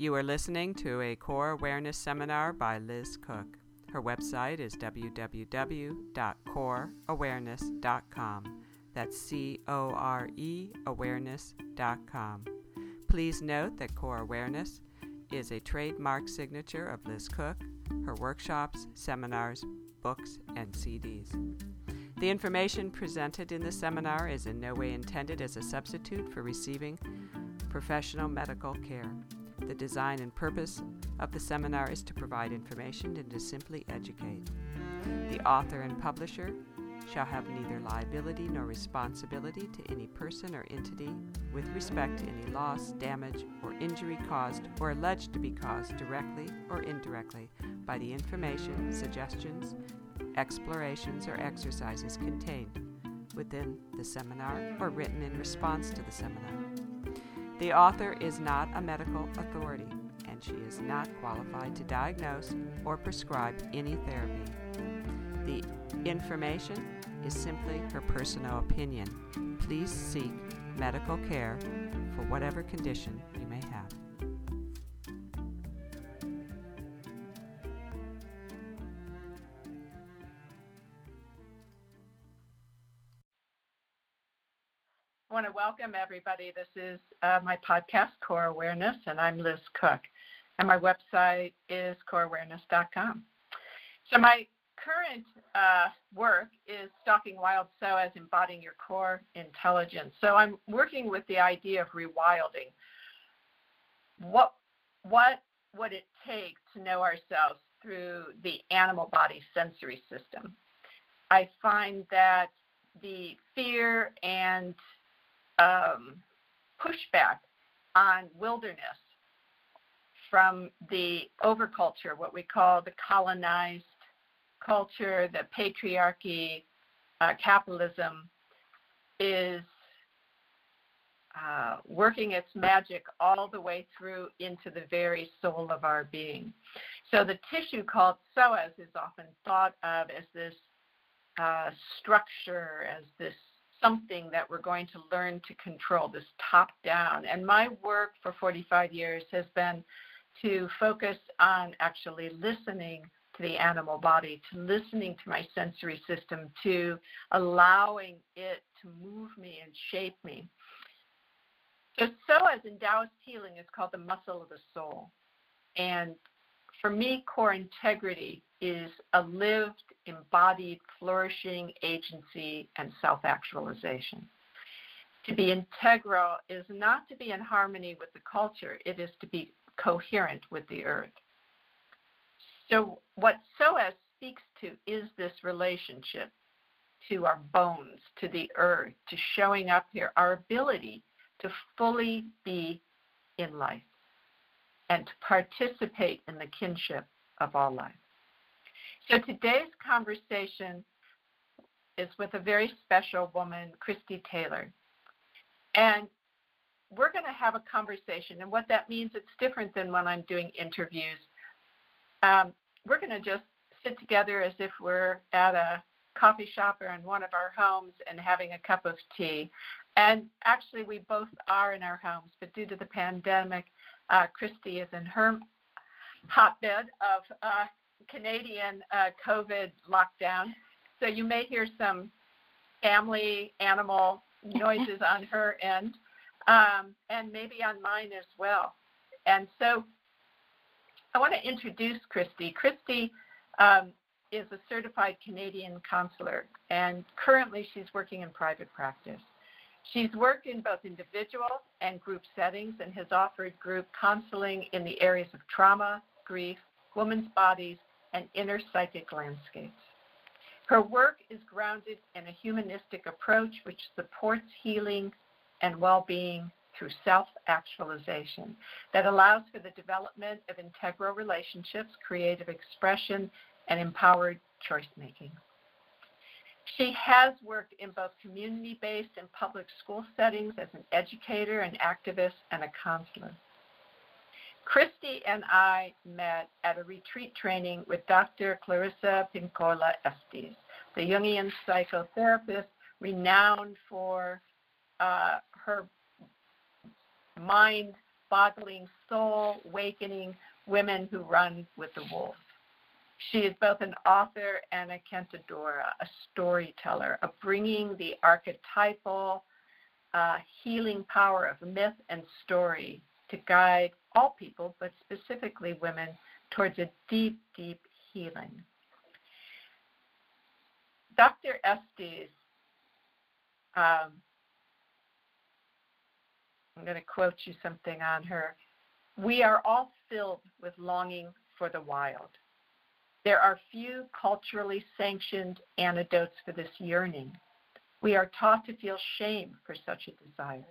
You are listening to a Core Awareness seminar by Liz Cook. Her website is www.coreawareness.com. That's C O R E awareness.com. Please note that Core Awareness is a trademark signature of Liz Cook, her workshops, seminars, books, and CDs. The information presented in the seminar is in no way intended as a substitute for receiving professional medical care. The design and purpose of the seminar is to provide information and to simply educate. The author and publisher shall have neither liability nor responsibility to any person or entity with respect to any loss, damage, or injury caused or alleged to be caused directly or indirectly by the information, suggestions, explorations, or exercises contained within the seminar or written in response to the seminar. The author is not a medical authority and she is not qualified to diagnose or prescribe any therapy. The information is simply her personal opinion. Please seek medical care for whatever condition want to welcome everybody. This is uh, my podcast, Core Awareness, and I'm Liz Cook. And my website is coreawareness.com. So, my current uh, work is stalking wild psoas embodying your core intelligence. So, I'm working with the idea of rewilding. What, what would it take to know ourselves through the animal body sensory system? I find that the fear and um, pushback on wilderness from the overculture, what we call the colonized culture, the patriarchy, uh, capitalism, is uh, working its magic all the way through into the very soul of our being. So the tissue called psoas is often thought of as this uh, structure, as this something that we're going to learn to control, this top down. And my work for 45 years has been to focus on actually listening to the animal body, to listening to my sensory system, to allowing it to move me and shape me. Just psoas in Taoist healing is called the muscle of the soul. And for me, core integrity is a lived, embodied, flourishing agency and self actualization. To be integral is not to be in harmony with the culture, it is to be coherent with the earth. So, what psoas speaks to is this relationship to our bones, to the earth, to showing up here, our ability to fully be in life and to participate in the kinship of all life. So today's conversation is with a very special woman, Christy Taylor. And we're going to have a conversation. And what that means, it's different than when I'm doing interviews. Um, we're going to just sit together as if we're at a coffee shop or in one of our homes and having a cup of tea. And actually, we both are in our homes, but due to the pandemic, uh, Christy is in her hotbed of uh, Canadian uh, COVID lockdown. So you may hear some family animal noises on her end um, and maybe on mine as well. And so I want to introduce Christy. Christy um, is a certified Canadian counselor, and currently she's working in private practice. She's worked in both individual and group settings and has offered group counseling in the areas of trauma, grief, women's bodies, and inner psychic landscapes. Her work is grounded in a humanistic approach which supports healing and well being through self actualization that allows for the development of integral relationships, creative expression, and empowered choice making. She has worked in both community based and public school settings as an educator, an activist, and a counselor. Christy and I met at a retreat training with Dr. Clarissa Pinkola Estes, the Jungian psychotherapist renowned for uh, her mind boggling, soul awakening women who run with the wolf. She is both an author and a cantadora, a storyteller, of bringing the archetypal uh, healing power of myth and story to guide all people, but specifically women, towards a deep, deep healing. Dr. Estes, um, I'm going to quote you something on her. We are all filled with longing for the wild. There are few culturally sanctioned antidotes for this yearning. We are taught to feel shame for such a desire.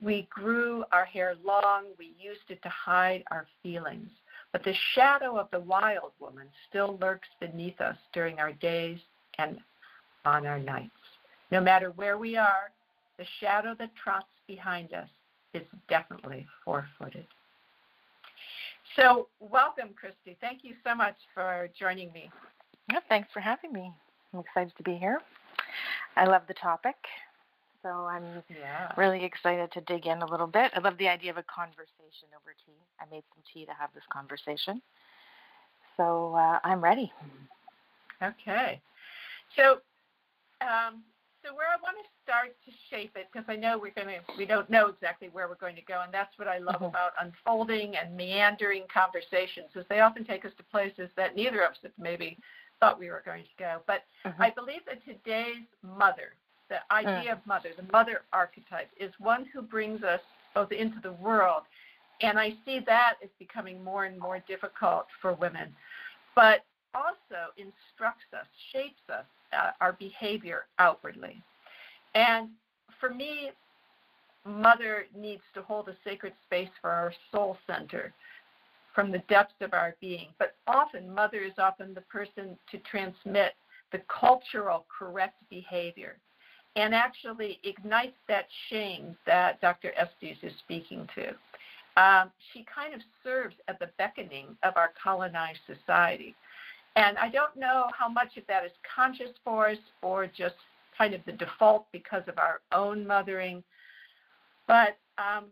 We grew our hair long, we used it to hide our feelings. But the shadow of the wild woman still lurks beneath us during our days and on our nights. No matter where we are, the shadow that trots behind us is definitely four footed. So, welcome, Christy. Thank you so much for joining me. Yeah, thanks for having me. I'm excited to be here. I love the topic, so I'm yeah. really excited to dig in a little bit. I love the idea of a conversation over tea. I made some tea to have this conversation, so uh, I'm ready. Okay. So, um, so where I want to start to shape it, because I know we're going to, we don't know exactly where we're going to go, and that's what I love mm-hmm. about unfolding and meandering conversations, is they often take us to places that neither of us have maybe thought we were going to go. But mm-hmm. I believe that today's mother, the idea mm. of mother, the mother archetype, is one who brings us both into the world, and I see that as becoming more and more difficult for women, but also instructs us, shapes us uh, our behavior outwardly. And for me, Mother needs to hold a sacred space for our soul center from the depths of our being. But often, Mother is often the person to transmit the cultural correct behavior and actually ignites that shame that Dr. Estes is speaking to. Um, she kind of serves at the beckoning of our colonized society. And I don't know how much of that is conscious for us or just kind of the default because of our own mothering. But um,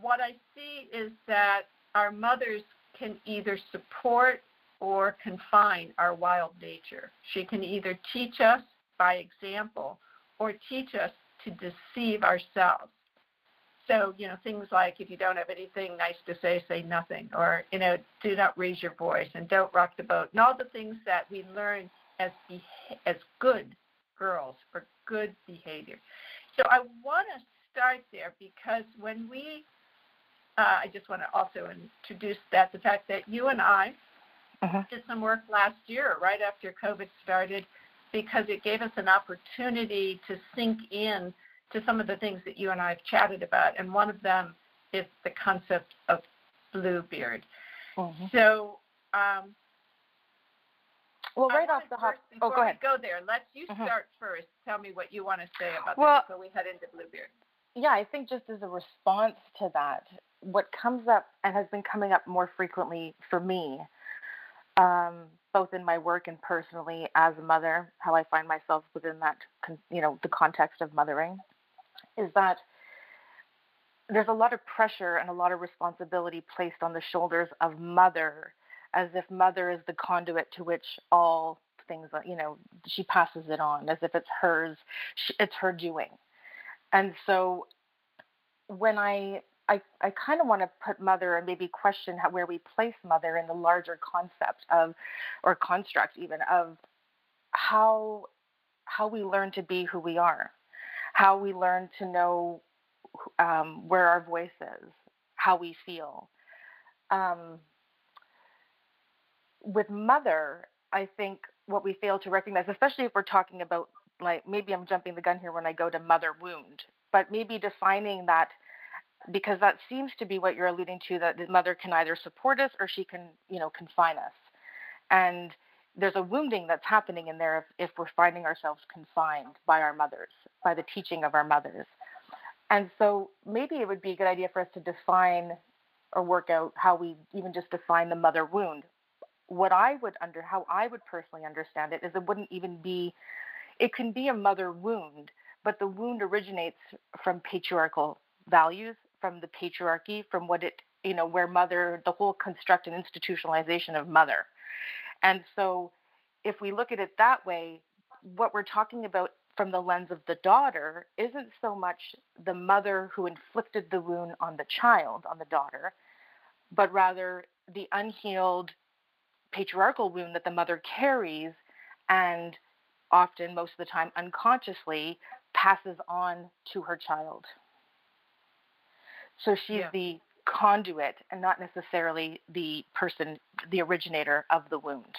what I see is that our mothers can either support or confine our wild nature. She can either teach us by example or teach us to deceive ourselves. So, you know, things like if you don't have anything nice to say, say nothing, or, you know, do not raise your voice and don't rock the boat, and all the things that we learn as, beha- as good girls or good behavior. So I want to start there because when we, uh, I just want to also introduce that the fact that you and I uh-huh. did some work last year, right after COVID started, because it gave us an opportunity to sink in to some of the things that you and I have chatted about, and one of them is the concept of Bluebeard. Mm-hmm. So, um, well, right off the hop. Oh, go ahead. go there. Let's you mm-hmm. start first. Tell me what you want to say about well, this before we head into Bluebeard. Yeah, I think just as a response to that, what comes up and has been coming up more frequently for me, um, both in my work and personally as a mother, how I find myself within that, you know, the context of mothering, is that there's a lot of pressure and a lot of responsibility placed on the shoulders of mother as if mother is the conduit to which all things you know she passes it on as if it's hers it's her doing. And so when i i, I kind of want to put mother and maybe question how, where we place mother in the larger concept of or construct even of how how we learn to be who we are how we learn to know um, where our voice is, how we feel. Um, with mother, I think what we fail to recognize, especially if we're talking about, like, maybe I'm jumping the gun here when I go to mother wound, but maybe defining that because that seems to be what you're alluding to that the mother can either support us or she can, you know, confine us. And there's a wounding that's happening in there if, if we're finding ourselves confined by our mothers, by the teaching of our mothers. And so maybe it would be a good idea for us to define or work out how we even just define the mother wound. What I would under how I would personally understand it is it wouldn't even be it can be a mother wound, but the wound originates from patriarchal values, from the patriarchy, from what it, you know, where mother, the whole construct and institutionalization of mother. And so if we look at it that way, what we're talking about from the lens of the daughter isn't so much the mother who inflicted the wound on the child, on the daughter, but rather the unhealed patriarchal wound that the mother carries and often, most of the time, unconsciously passes on to her child. So she's yeah. the conduit and not necessarily the person, the originator of the wound.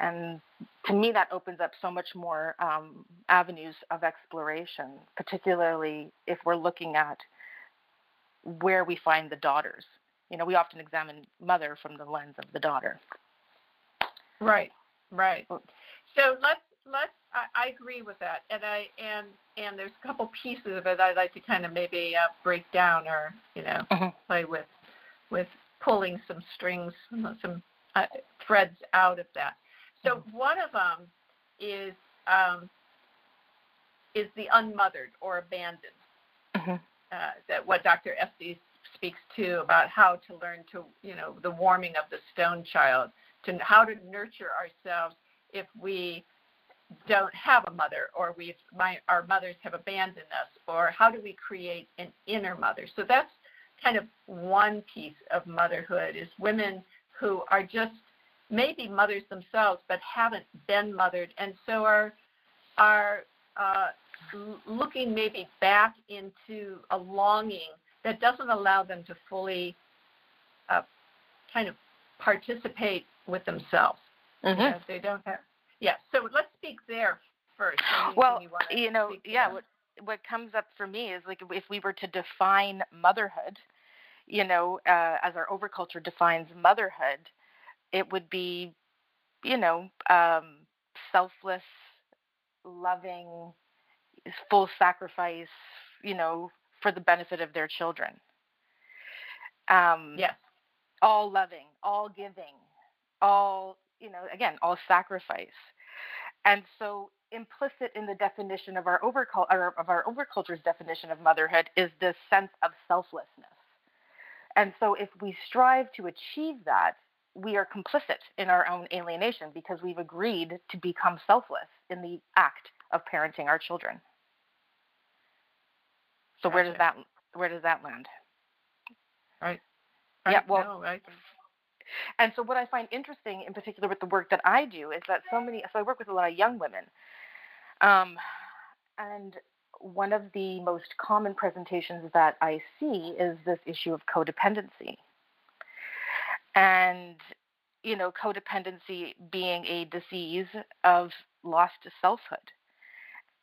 And to me, that opens up so much more um, avenues of exploration, particularly if we're looking at where we find the daughters. You know, we often examine mother from the lens of the daughter. Right, right. So let's let's. I, I agree with that, and I and and there's a couple pieces of it I'd like to kind of maybe uh, break down or you know mm-hmm. play with with pulling some strings, some uh, threads out of that. So mm-hmm. one of them is um, is the unmothered or abandoned. Mm-hmm. Uh, that what Dr. Estes speaks to about how to learn to you know the warming of the stone child, to how to nurture ourselves if we don't have a mother or we've my, our mothers have abandoned us or how do we create an inner mother so that's kind of one piece of motherhood is women who are just maybe mothers themselves but haven't been mothered and so are are uh, looking maybe back into a longing that doesn't allow them to fully uh, kind of participate with themselves. Mm-hmm. You know, they don't have. Yeah. So let's speak there first. Well, you, you know, yeah. What what comes up for me is like if we were to define motherhood, you know, uh, as our overculture defines motherhood, it would be, you know, um, selfless, loving, full sacrifice, you know, for the benefit of their children. Um, yes. All loving, all giving, all, you know, again, all sacrifice. And so implicit in the definition of our overculture of our overculture's definition of motherhood is this sense of selflessness. And so if we strive to achieve that, we are complicit in our own alienation because we've agreed to become selfless in the act of parenting our children. So gotcha. where does that where does that land? Right. right. Yeah. Well. No, And so what I find interesting, in particular with the work that I do, is that so many. So I work with a lot of young women, um, and one of the most common presentations that I see is this issue of codependency. And you know, codependency being a disease of lost selfhood.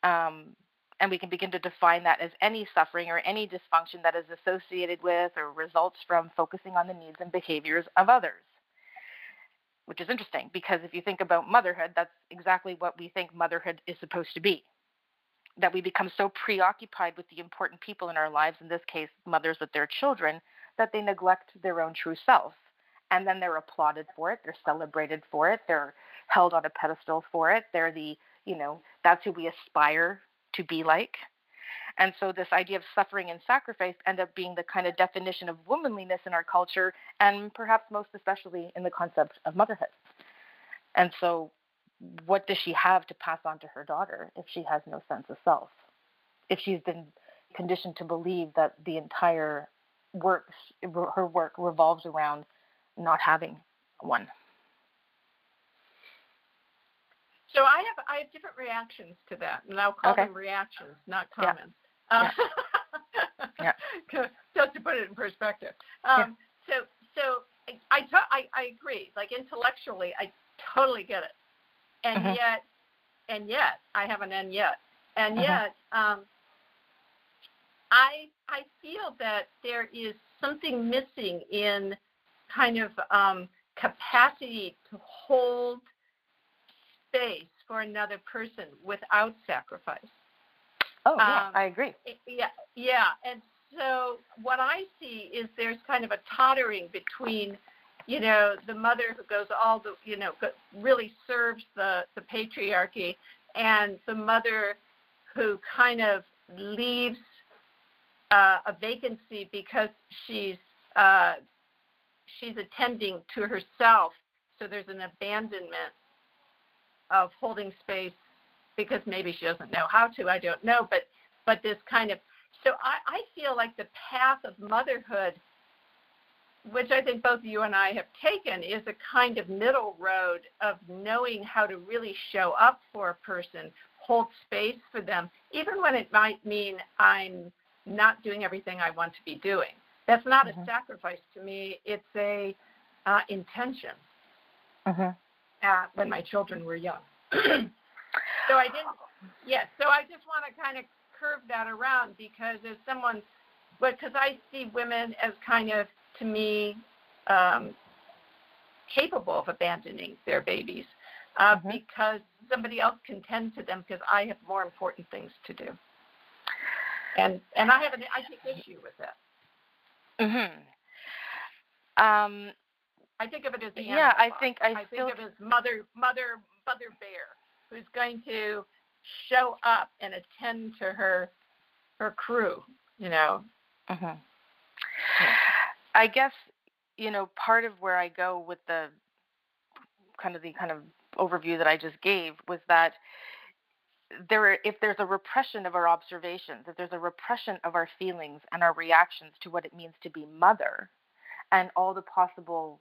Um, and we can begin to define that as any suffering or any dysfunction that is associated with or results from focusing on the needs and behaviors of others. Which is interesting because if you think about motherhood, that's exactly what we think motherhood is supposed to be. That we become so preoccupied with the important people in our lives, in this case, mothers with their children, that they neglect their own true self. And then they're applauded for it, they're celebrated for it, they're held on a pedestal for it. They're the, you know, that's who we aspire to be like. And so this idea of suffering and sacrifice end up being the kind of definition of womanliness in our culture, and perhaps most especially in the concept of motherhood. And so, what does she have to pass on to her daughter if she has no sense of self? If she's been conditioned to believe that the entire work, her work revolves around not having one. So I have I have different reactions to that, and I'll call okay. them reactions, not comments. Yeah. Um, yeah. Just to put it in perspective. Um, yeah. So so I, I I agree. Like intellectually, I totally get it, and mm-hmm. yet and yet I have an and yet, and mm-hmm. yet um, I I feel that there is something missing in kind of um, capacity to hold space for another person without sacrifice. Oh, yeah, um, I agree. Yeah, yeah. And so what I see is there's kind of a tottering between, you know, the mother who goes all the, you know, really serves the the patriarchy, and the mother who kind of leaves uh, a vacancy because she's uh, she's attending to herself. So there's an abandonment of holding space because maybe she doesn't know how to. I don't know, but but this kind of so I, I feel like the path of motherhood, which I think both you and I have taken, is a kind of middle road of knowing how to really show up for a person, hold space for them, even when it might mean I'm not doing everything I want to be doing. That's not mm-hmm. a sacrifice to me. It's a uh, intention. Mm-hmm. Uh, when my children were young. so I didn't. Yes. Yeah, so I just want to kind of curve that around because as someone, because I see women as kind of to me um, capable of abandoning their babies uh, mm-hmm. because somebody else can tend to them because I have more important things to do. And and I have an I take issue with that. Mhm. Um, I think of it as yeah. I think I, I think of it as mother mother mother bear who's going to show up and attend to her her crew. You know. Mhm. I guess you know part of where I go with the kind of the kind of overview that I just gave was that there if there's a repression of our observations, if there's a repression of our feelings and our reactions to what it means to be mother and all the possible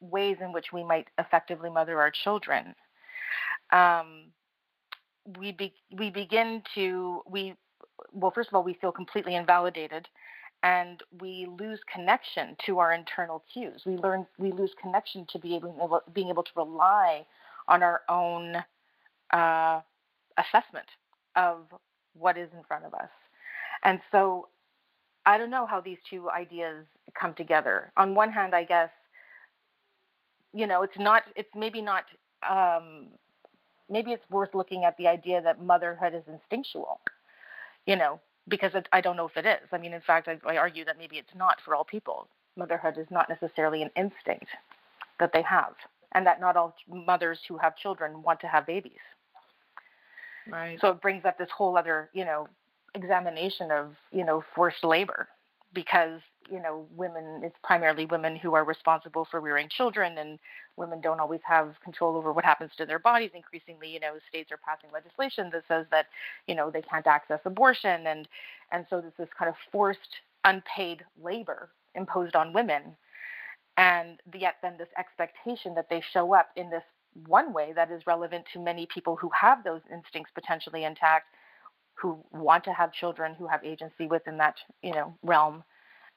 ways in which we might effectively mother our children, um, we be, we begin to we well first of all we feel completely invalidated and we lose connection to our internal cues. We learn we lose connection to be able, being able to rely on our own uh, assessment of what is in front of us. And so I don't know how these two ideas come together. On one hand, I guess, you know, it's not, it's maybe not, um, maybe it's worth looking at the idea that motherhood is instinctual, you know, because it, I don't know if it is. I mean, in fact, I, I argue that maybe it's not for all people. Motherhood is not necessarily an instinct that they have, and that not all mothers who have children want to have babies. Right. So it brings up this whole other, you know, examination of, you know, forced labor because, you know, women, it's primarily women who are responsible for rearing children and women don't always have control over what happens to their bodies. Increasingly, you know, states are passing legislation that says that, you know, they can't access abortion and, and so there's this kind of forced unpaid labor imposed on women. And yet then this expectation that they show up in this one way that is relevant to many people who have those instincts potentially intact, who want to have children, who have agency within that you know realm.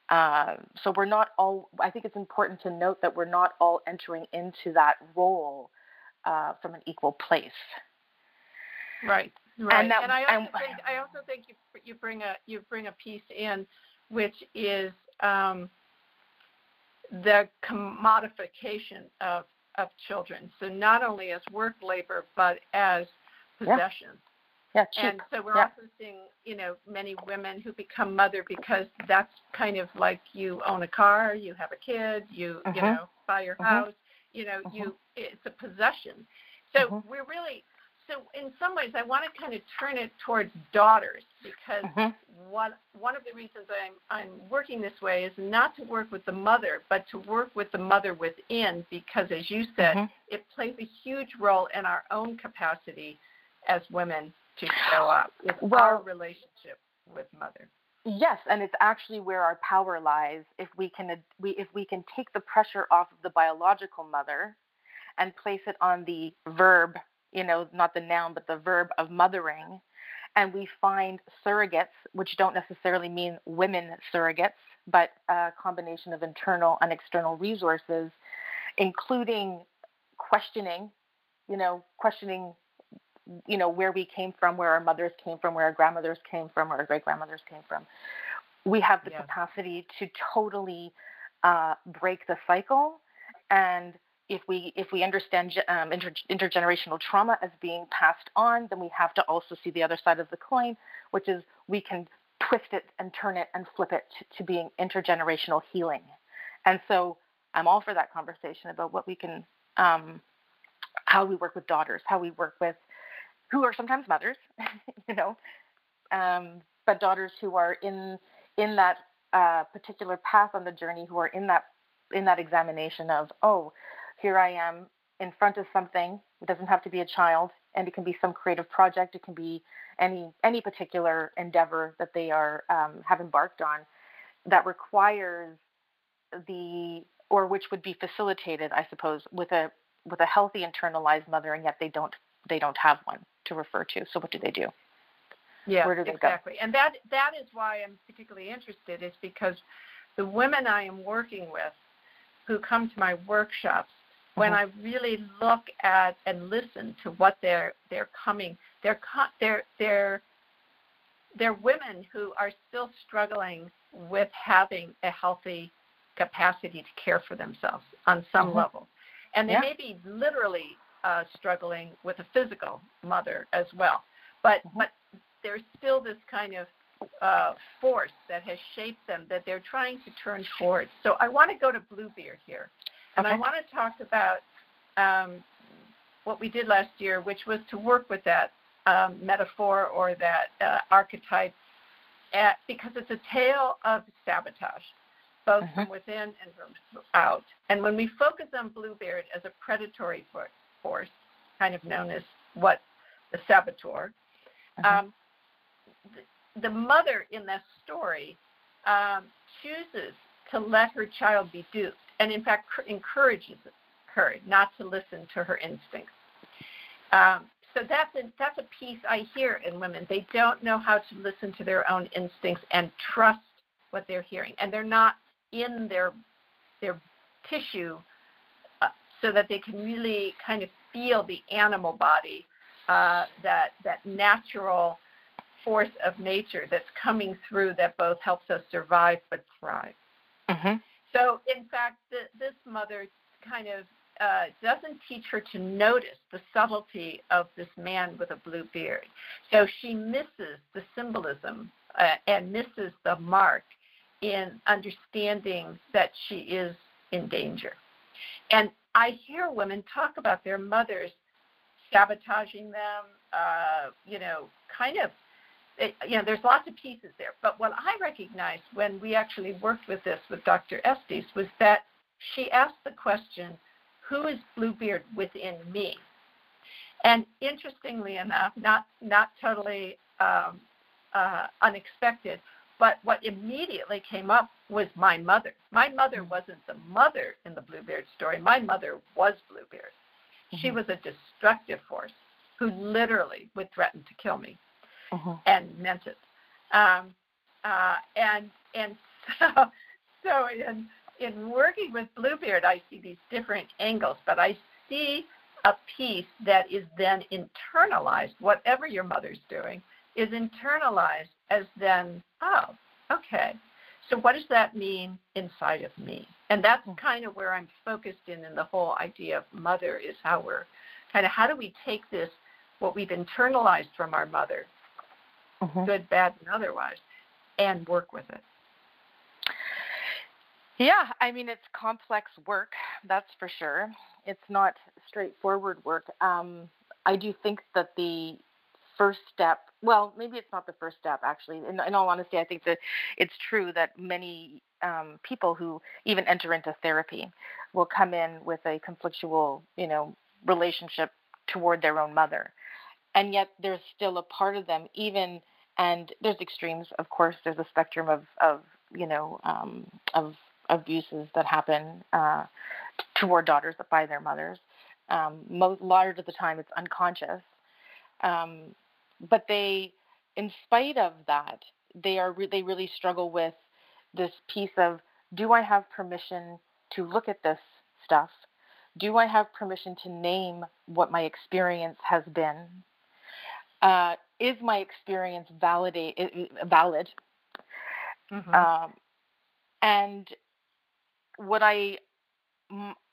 Uh, so we're not all. I think it's important to note that we're not all entering into that role uh, from an equal place. Right. Right. And, that, and I also and, think I also think you you bring a you bring a piece in, which is um, the commodification of of children. So not only as work labor, but as possessions. Yeah. yeah and so we're yeah. also seeing, you know, many women who become mother because that's kind of like you own a car, you have a kid, you uh-huh. you know buy your uh-huh. house, you know, uh-huh. you it's a possession. So uh-huh. we're really so in some ways I want to kind of turn it towards daughters because uh-huh. one one of the reasons I'm I'm working this way is not to work with the mother, but to work with the mother within because as you said, uh-huh. it plays a huge role in our own capacity as women to show up. It's well, our relationship with mother. Yes, and it's actually where our power lies if we can we if we can take the pressure off of the biological mother and place it on the verb you know, not the noun, but the verb of mothering. And we find surrogates, which don't necessarily mean women surrogates, but a combination of internal and external resources, including questioning, you know, questioning, you know, where we came from, where our mothers came from, where our grandmothers came from, where our great grandmothers came from. We have the yeah. capacity to totally uh, break the cycle and if we if we understand um, inter, intergenerational trauma as being passed on, then we have to also see the other side of the coin, which is we can twist it and turn it and flip it to, to being intergenerational healing. And so I'm all for that conversation about what we can, um, how we work with daughters, how we work with who are sometimes mothers, you know, um, but daughters who are in in that uh, particular path on the journey who are in that in that examination of oh here i am in front of something it doesn't have to be a child and it can be some creative project it can be any any particular endeavor that they are um, have embarked on that requires the or which would be facilitated i suppose with a with a healthy internalized mother and yet they don't they don't have one to refer to so what do they do yeah, exactly. Go? And that that is why I'm particularly interested is because the women I am working with who come to my workshops. When I really look at and listen to what they're they're coming, they're they're they're they're women who are still struggling with having a healthy capacity to care for themselves on some mm-hmm. level. And they yeah. may be literally uh, struggling with a physical mother as well. But mm-hmm. but there's still this kind of uh, force that has shaped them that they're trying to turn towards. So I want to go to Bluebeard here, and okay. I want to talk about um, what we did last year, which was to work with that um, metaphor or that uh, archetype, at, because it's a tale of sabotage, both mm-hmm. from within and from out. And when we focus on Bluebeard as a predatory force, kind of known as what the saboteur, mm-hmm. um, the, mother in that story um, chooses to let her child be duped and, in fact, encourages her not to listen to her instincts. Um, so that's a, that's a piece I hear in women. They don't know how to listen to their own instincts and trust what they're hearing, and they're not in their their tissue uh, so that they can really kind of feel the animal body, uh, that that natural force of nature that's coming through that both helps us survive but thrive. Mm-hmm. So, in fact, the, this mother kind of uh, doesn't teach her to notice the subtlety of this man with a blue beard. So she misses the symbolism uh, and misses the mark in understanding that she is in danger. And I hear women talk about their mothers sabotaging them, uh, you know, kind of it, you know, there's lots of pieces there. But what I recognized when we actually worked with this with Dr. Estes was that she asked the question, who is Bluebeard within me? And interestingly enough, not, not totally um, uh, unexpected, but what immediately came up was my mother. My mother mm-hmm. wasn't the mother in the Bluebeard story. My mother was Bluebeard. Mm-hmm. She was a destructive force who literally would threaten to kill me uh-huh. and meant it. Um, uh, and and so, so in in working with Bluebeard, I see these different angles, but I see a piece that is then internalized. Whatever your mother's doing is internalized as then, oh, okay. So what does that mean inside of me? And that's hmm. kind of where I'm focused in in the whole idea of mother is how we're kind of how do we take this what we've internalized from our mother mm-hmm. good, bad, and otherwise, and work with it. Yeah, I mean, it's complex work, that's for sure. It's not straightforward work. Um, I do think that the first step, well, maybe it's not the first step, actually. In, in all honesty, I think that it's true that many um, people who even enter into therapy will come in with a conflictual, you know, relationship toward their own mother and yet there's still a part of them even and there's extremes of course there's a spectrum of of you know um, of abuses that happen uh, toward daughters by their mothers. Um, most large of the time it's unconscious. Um, but they in spite of that they are re- they really struggle with this piece of do i have permission to look at this stuff? Do i have permission to name what my experience has been uh, is my experience validate valid? Mm-hmm. Um, and what I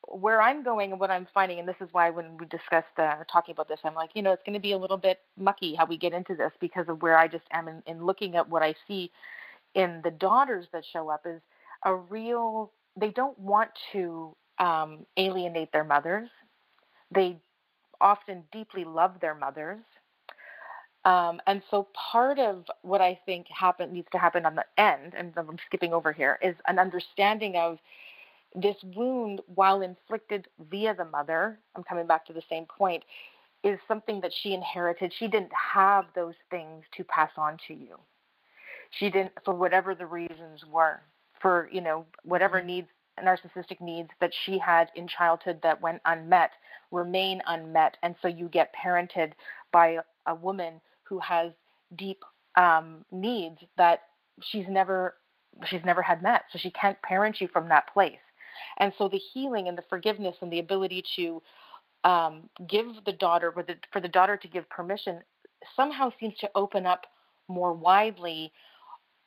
where I'm going and what I'm finding, and this is why when we discussed uh, talking about this, I'm like, you know, it's going to be a little bit mucky how we get into this because of where I just am in, in looking at what I see in the daughters that show up is a real. They don't want to um, alienate their mothers. They often deeply love their mothers Um, and so part of what I think happen, needs to happen on the end, and I'm skipping over here, is an understanding of this wound, while inflicted via the mother, I'm coming back to the same point, is something that she inherited. She didn't have those things to pass on to you. She didn't, for whatever the reasons were, for, you know, whatever mm-hmm. needs, narcissistic needs that she had in childhood that went unmet remain unmet. And so you get parented by a woman who has deep um, needs that she's never she's never had met. So she can't parent you from that place. And so the healing and the forgiveness and the ability to um, give the daughter, the, for the daughter to give permission, somehow seems to open up more widely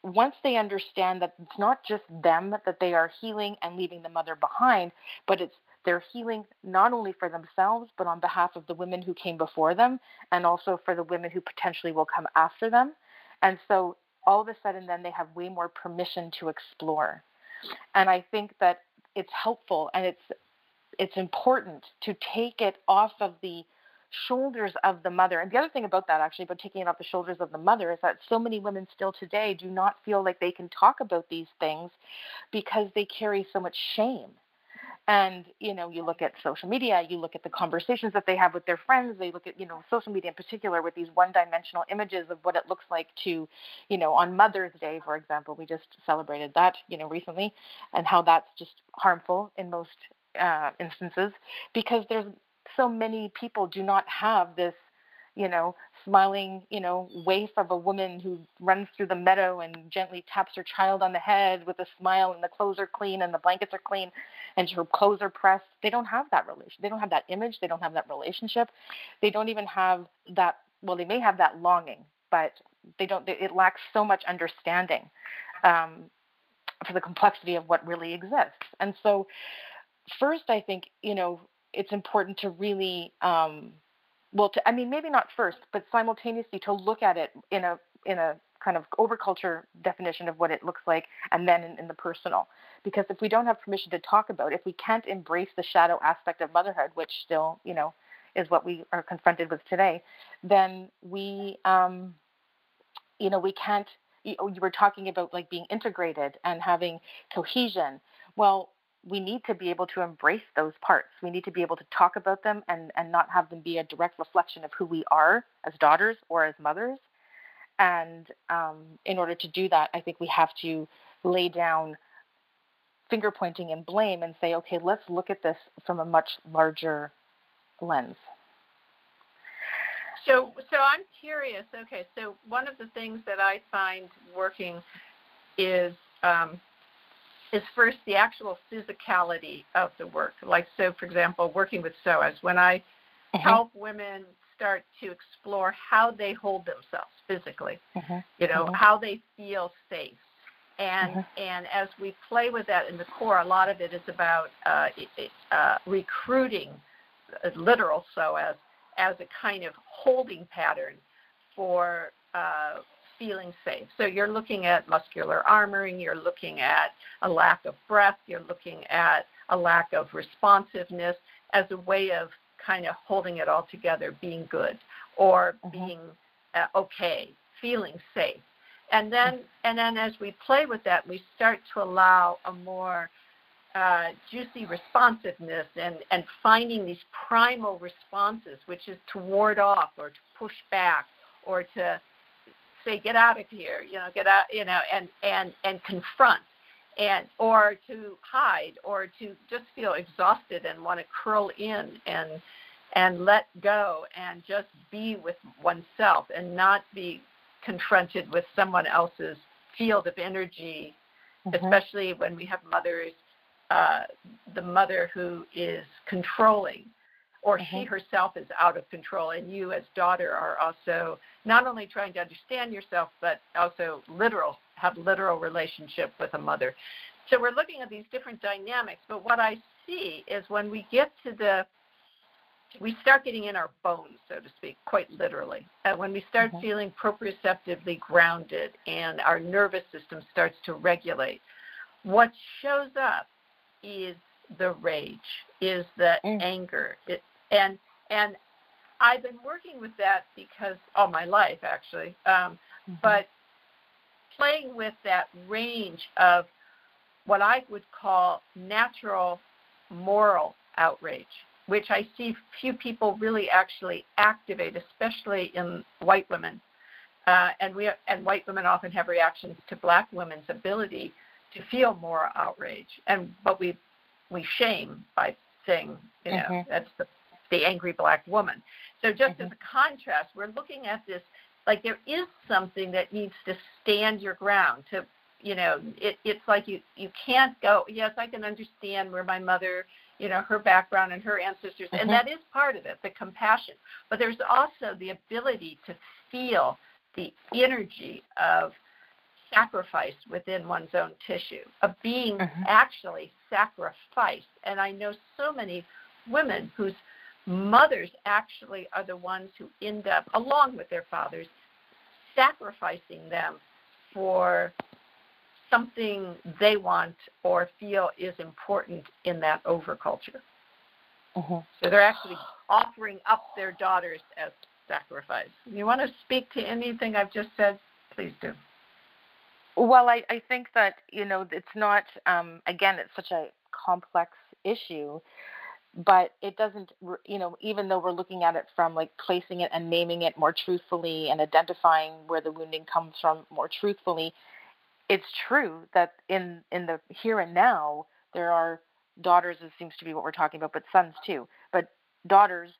once they understand that it's not just them that they are healing and leaving the mother behind, but it's they're healing not only for themselves, but on behalf of the women who came before them and also for the women who potentially will come after them. And so all of a sudden, then they have way more permission to explore. And I think that it's helpful and it's it's important to take it off of the shoulders of the mother. And the other thing about that, actually, about taking it off the shoulders of the mother, is that so many women still today do not feel like they can talk about these things because they carry so much shame. And, you know, you look at social media, you look at the conversations that they have with their friends, they look at, you know, social media in particular with these one dimensional images of what it looks like to, you know, on Mother's Day, for example, we just celebrated that, you know, recently, and how that's just harmful in most uh, instances because there's so many people do not have this, you know, smiling, you know, waif of a woman who runs through the meadow and gently taps her child on the head with a smile and the clothes are clean and the blankets are clean and her clothes are pressed. They don't have that relation. They don't have that image. They don't have that relationship. They don't even have that. Well, they may have that longing, but they don't. It lacks so much understanding um, for the complexity of what really exists. And so, first, I think you know it's important to really um, well to i mean maybe not first but simultaneously to look at it in a in a kind of overculture definition of what it looks like and then in, in, the personal. Because if we don't have permission to talk about if we can't embrace the shadow aspect of motherhood which still you know is what we are confronted with today then we um, you know we can't you, you were talking about like being integrated and having cohesion. Well we need to be able to embrace those parts. We need to be able to talk about them and, and not have them be a direct reflection of who we are as daughters or as mothers. And um, in order to do that, I think we have to lay down finger pointing and blame and say, okay, let's look at this from a much larger lens. So, so I'm curious. Okay, so one of the things that I find working is um, is first the actual physicality of the work. Like, so for example, working with psoas, when I mm-hmm. help women start to explore how they hold themselves physically, mm-hmm. you know, mm-hmm. how they feel safe. And and as we play with that in the core, a lot of it is about uh, uh, recruiting uh, literal psoas as a kind of holding pattern for uh, feeling safe. So you're looking at muscular armoring, you're looking at a lack of breath, you're looking at a lack of responsiveness as a way of kind of holding it all together, being good or mm-hmm. being uh, okay, feeling safe. And then, mm-hmm. and then as we play with that, we start to allow a more uh, juicy responsiveness and, and finding these primal responses, which is to ward off or to push back or to say get out of here you know get out you know and and and confront and or to hide or to just feel exhausted and want to curl in and and let go and just be with oneself and not be confronted with someone else's field of energy mm-hmm. especially when we have mothers uh, the mother who is controlling or mm-hmm. she herself is out of control and you as daughter are also not only trying to understand yourself but also literal have literal relationship with a mother so we're looking at these different dynamics but what i see is when we get to the we start getting in our bones so to speak quite literally uh, when we start mm-hmm. feeling proprioceptively grounded and our nervous system starts to regulate what shows up is the rage is the mm. anger it, and and I've been working with that because all my life actually, um, mm-hmm. but playing with that range of what I would call natural moral outrage, which I see few people really actually activate, especially in white women. Uh, and we and white women often have reactions to black women's ability to feel more outrage, and but we we shame by saying you know mm-hmm. that's the the angry black woman. So just mm-hmm. as a contrast, we're looking at this like there is something that needs to stand your ground to you know it, it's like you you can't go yes i can understand where my mother you know her background and her ancestors mm-hmm. and that is part of it the compassion but there's also the ability to feel the energy of sacrifice within one's own tissue of being mm-hmm. actually sacrificed and i know so many women whose mothers actually are the ones who end up along with their fathers sacrificing them for something they want or feel is important in that overculture. Mm-hmm. So they're actually offering up their daughters as sacrifice. You want to speak to anything I've just said? Please do. Well, I, I think that, you know, it's not, um, again, it's such a complex issue, but it doesn't, you know, even though we're looking at it from like placing it and naming it more truthfully and identifying where the wounding comes from more truthfully, it's true that in in the here and now there are daughters it seems to be what we're talking about but sons too but daughters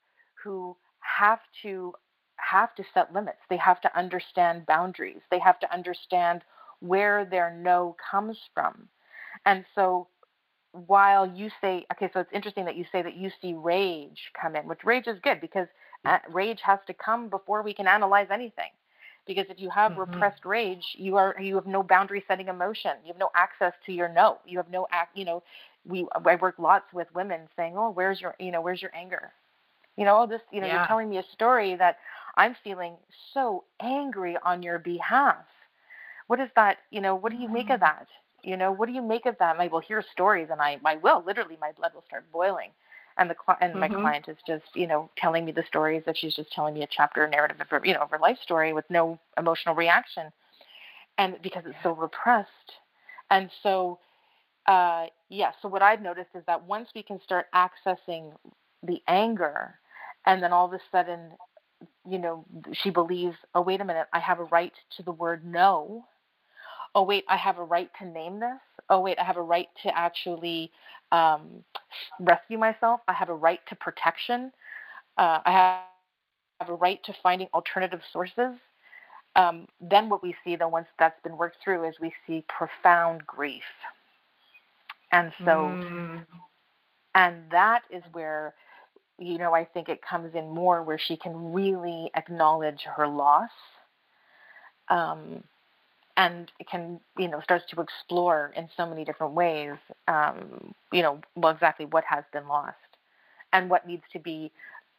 who have to have to set limits. They have to understand boundaries. They have to understand where their no comes from. And so while you say okay so it's interesting that you say that you see rage come in which rage is good because uh, rage has to come before we can analyze anything. Because if you have mm-hmm. repressed rage you are you have no boundary setting emotion. You have no access to your no. You have no act you know we i work lots with women saying oh where's your you know where's your anger? You know oh this you know yeah. you're telling me a story that i'm feeling so angry on your behalf. What is that you know what do you make of mm-hmm. that you know what do you make of that? I will hear stories and i i will literally my blood will start boiling. And the and mm-hmm. my client is just you know telling me the stories that she's just telling me a chapter narrative of her you know of her life story with no emotional reaction. And because it's so repressed. And so uh yeah so what i've noticed is that once we can start accessing the anger and then all of a sudden you know she believes oh wait a minute i have a right to the word no oh wait i have a right to name this oh wait i have a right to actually um, rescue myself. I have a right to protection. Uh, I have, have, a right to finding alternative sources. Um, then what we see, though, once that's been worked through, is we see profound grief. And so, mm. and that is where, you know, I think it comes in more where she can really acknowledge her loss. Um, and it can you know starts to explore in so many different ways um, you know well exactly what has been lost and what needs to be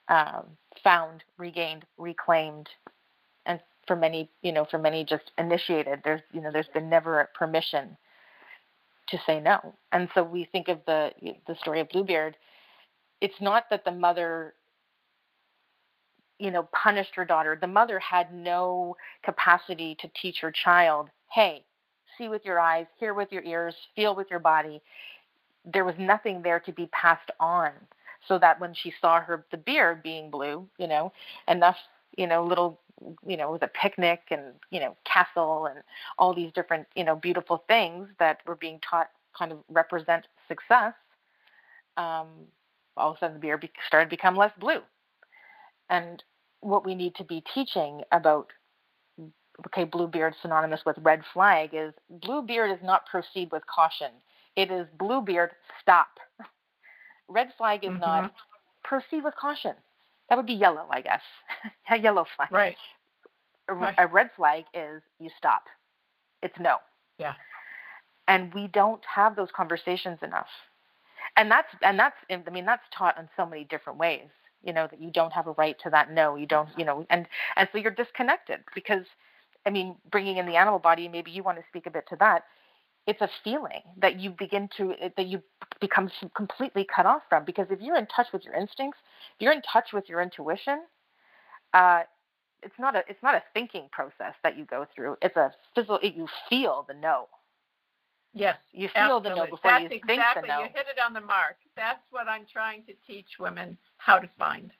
um, found regained reclaimed and for many you know for many just initiated. There's you know there's been never permission to say no. And so we think of the the story of bluebeard. It's not that the mother you know, punished her daughter. The mother had no capacity to teach her child, hey, see with your eyes, hear with your ears, feel with your body. There was nothing there to be passed on. So that when she saw her the beard being blue, you know, enough, you know, little you know, with a picnic and, you know, castle and all these different, you know, beautiful things that were being taught kind of represent success. Um, all of a sudden the beard be- started to become less blue and what we need to be teaching about okay bluebeard synonymous with red flag is bluebeard is not proceed with caution. It is bluebeard stop. Red flag is mm-hmm. not proceed with caution. That would be yellow i guess. A yellow flag. Right. A, right. a red flag is you stop. It's no. Yeah. And we don't have those conversations enough. And that's and that's i mean that's taught in so many different ways you know that you don't have a right to that no you don't you know and and so you're disconnected because i mean bringing in the animal body maybe you want to speak a bit to that it's a feeling that you begin to that you become completely cut off from because if you're in touch with your instincts if you're in touch with your intuition uh, it's not a it's not a thinking process that you go through. It's a physical. You feel the no. Yes, you feel absolutely. the no before That's you exactly, think the no. You hit it on the mark. That's what I'm trying to teach women how to find.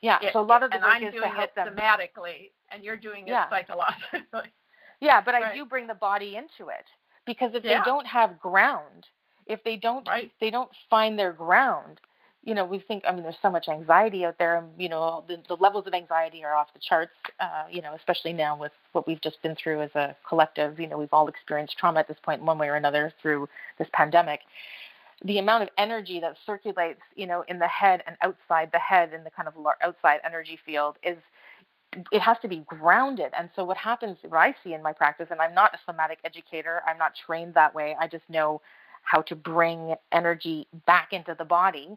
Yeah, it, so a lot of the and work I'm is doing to help it them. thematically, and you're doing it Yeah. psychologically. Yeah, but I do bring the body into it because if Yeah. they don't have ground, if they don't right. they don't find their ground, you know, we think I mean there's so much anxiety out there and you know the, the levels of anxiety are off the charts, uh, you know, especially now with what we've just been through as a collective, you know, we've all experienced trauma at this one way or another through this pandemic. The amount of energy that circulates, you know, in the head and outside the head in the kind of outside energy field is it has to be grounded. And so what happens, what I see in my practice, and I'm not a somatic educator, I'm not trained that way. I just know how to bring energy back into the body.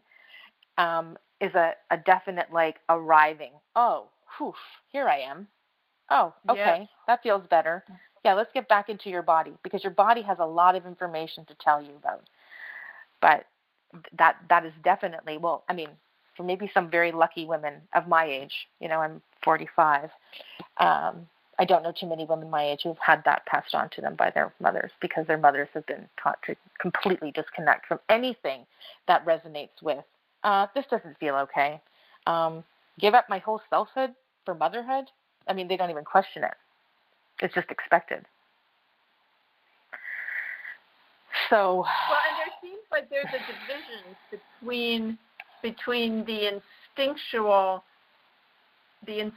Um, is a, a definite like arriving. Oh, whew, here I am. Oh, okay, Yes. that feels better. Yeah, let's get back into your body because your body has a lot of information to tell you about. But that that is definitely well, I mean, for maybe some very lucky women of my age, you know, I'm 45. Um, I don't know too many women my age who've had that passed on to them by their mothers because their mothers have been taught to completely disconnect from anything that resonates with, uh, this doesn't feel okay. Um, give up my whole selfhood for motherhood. I mean, they don't even question it. It's just expected. So, Well, like there's a division between between the instinctual the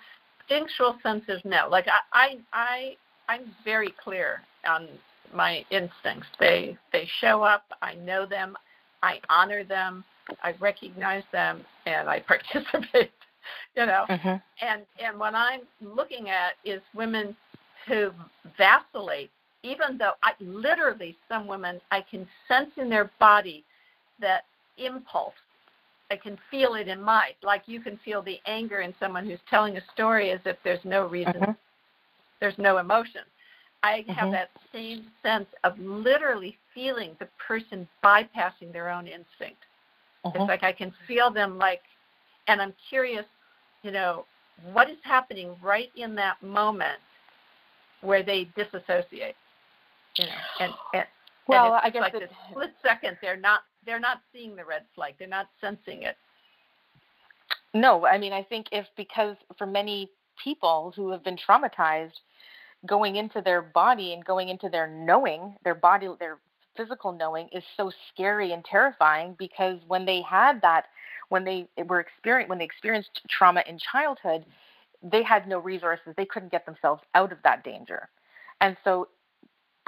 instinctual sense of no. Like I I, I I'm very clear on my instincts. They they show up, I know them, I honor them, I recognize them and I participate, you know. mhm. and and what I'm looking at is women who vacillate, even though I literally some women I can sense in their body that impulse. I can feel it in mine, like you can feel the anger in someone who's telling a story as if there's no reason, Mhm. there's no emotion. I have Mhm. that same sense of literally feeling the person bypassing their own instinct. Mhm. It's like I can feel them like, and I'm curious, you know, what is happening right in that moment where they disassociate, you know, and, and well, and I guess like it, this split second they're not they're not seeing the red flag, they're not sensing it. No, I mean, I think if because for many people who have been traumatized, going into their body and going into their knowing, their body, their physical knowing is so scary and terrifying because when they had that, when they were experience, when they experienced trauma in childhood, they had no resources. They couldn't get themselves out of that danger, and so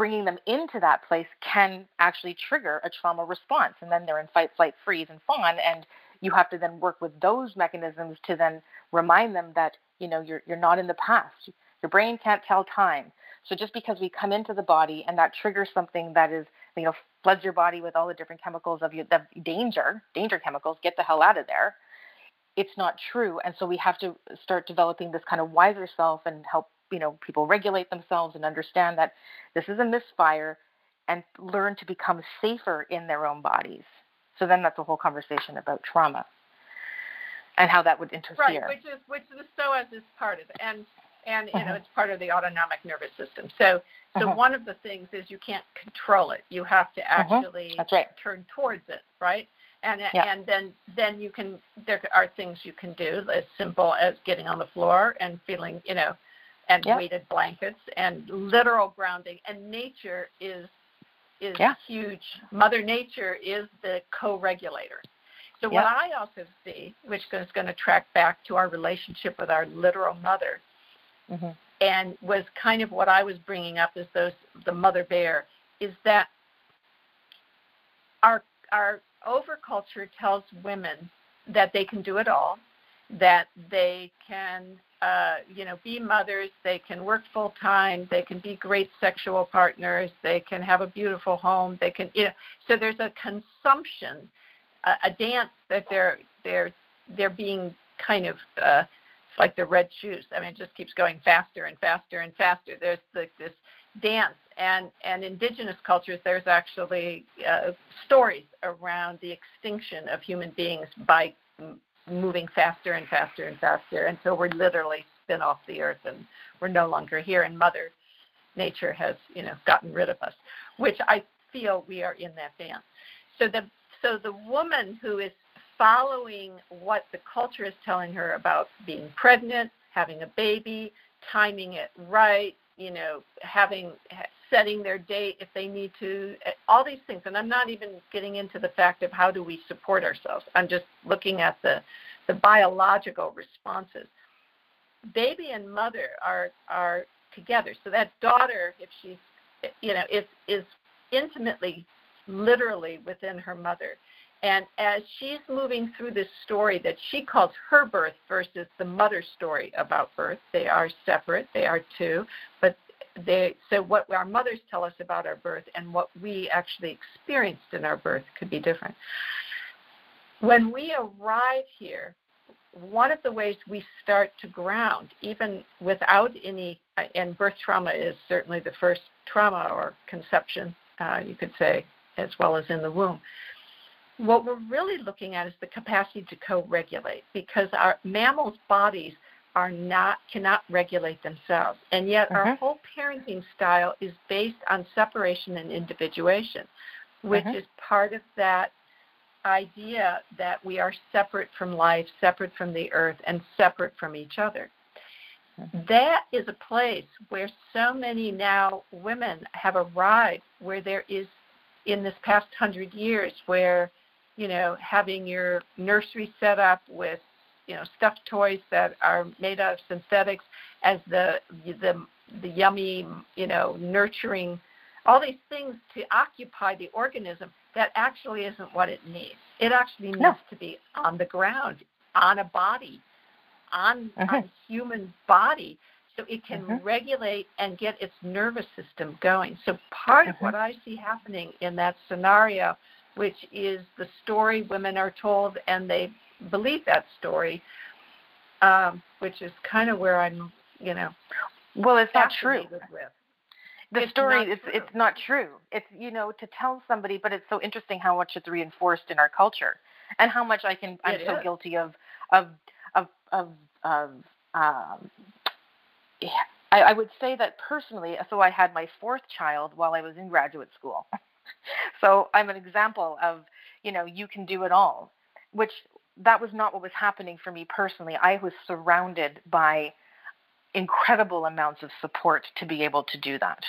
bringing them into that place can actually trigger a trauma response, and then they're in fight, flight, freeze, and fawn, and you have to then work with those mechanisms to then remind them that you know you're you're not in the past. Your brain can't tell time. So just because we come into the body and that triggers something that is you know floods your body with all the different chemicals of you, the danger, danger chemicals, get the hell out of there. It's not true, and so we have to start developing this kind of wiser self and help you know people regulate themselves and understand that this is a misfire and learn to become safer in their own bodies. So then that's a whole conversation about trauma and how that would interfere. Right, which is which the psoas is part of, and and you know Mhm. it's part of the autonomic nervous system. So so Mhm. one of the things is you can't control it. You have to actually That's right. turn towards it, right? And Yeah. and then then you can there are things you can do as simple as getting on the floor and feeling you know and Yeah. weighted blankets and literal grounding and nature is is Yeah. huge. Mother Nature is the co-regulator. So what I also see, which is going to track back to our relationship with our literal mother, hmm and was kind of what I was bringing up as those the mother bear, is that our our overculture tells women that they can do it all, that they can uh, you know be mothers, they can work full time, they can be great sexual partners, they can have a beautiful home, they can you know so there's a consumption, a, a dance that they're they're they're being kind of uh, it's like the red shoes. I mean, it just keeps going faster and faster and faster. There's the, this dance, and and indigenous cultures, there's actually uh, stories around the extinction of human beings by moving faster and faster and faster until we're literally spin off the earth and we're no longer here. And mother nature has you know gotten rid of us which i feel we are in that band so the so the woman who is following what the culture is telling her about being pregnant having a baby timing it right you know having setting their date if they need to eh, all these things. And i'm not even getting into the fact of how do we support ourselves. I'm just looking at the the biological responses. Baby and mother are are together. So that daughter, if she's you know, is is intimately, literally within her mother. And as she's moving through this story that she calls her birth versus the mother story about birth, they are separate, they are two, but they so what our mothers tell us about our birth and what we actually experienced in our birth could be different. When we arrive here, one of the ways we start to ground, even without any, and birth trauma is certainly the first trauma or conception, uh, you could say, as well as in the womb. What we're really looking at is the capacity to co-regulate because our mammals' bodies are not cannot regulate themselves, and yet mm-hmm. our whole parenting style is based on separation and individuation, which mm-hmm. is part of that idea that we are separate from life, separate from the earth, and separate from each other. Mm-hmm. That is a place where so many now women have arrived, where there is, in this past hundred years, where, you know, having your nursery set up with, you know, stuffed toys that are made out of synthetics as the the the yummy, you know, nurturing, all these things to occupy the organism that actually isn't what it needs. It actually needs no. to be on the ground, on a body, on mm-hmm. a human body, so it can mm-hmm. regulate and get its nervous system going. So part mm-hmm. of what I see happening in that scenario, which is the story women are told and they believe that story, um, which is kind of where I'm, you know. Well, it's not true. With the it's story it's it's not true it's you know to tell somebody but it's so interesting how much it's reinforced in our culture and how much i can i'm so is. guilty of of of of of um yeah, I, I would say that personally so i had my fourth child while i was in graduate school so i'm an example of you know you can do it all which that was not what was happening for me personally. I was surrounded by incredible amounts of support to be able to do that.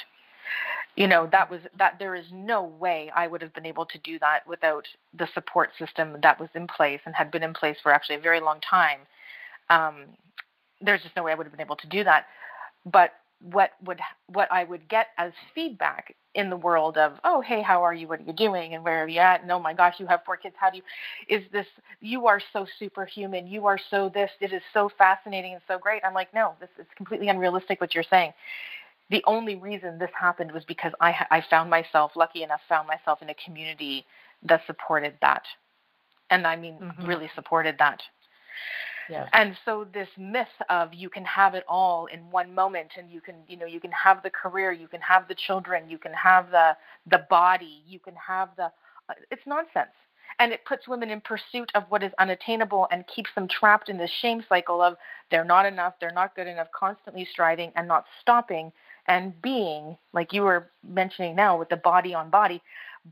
You know that was that there is no way i would have been able to do that without the support system that was in place and had been in place for actually a very long time. Um, there's just no way i would have been able to do that. But what would what i would get as feedback in the world of oh hey how are you? What are you doing? And where are you at? And oh my gosh you have four kids. How do you is this you are so superhuman. You are so this. It is so fascinating and so great. I'm like no this is completely unrealistic what you're saying. The only reason this happened was because I, I found myself, lucky enough, found myself in a community that supported that. And I mean, mm-hmm. really supported that. And so this myth of you can have it all in one moment and you can you know you can have the career you can have the children you can have the the body you can have the uh, it's nonsense and it puts women in pursuit of what is unattainable and keeps them trapped in this shame cycle of they're not enough they're not good enough constantly striving and not stopping and being, like you were mentioning now with the body on body,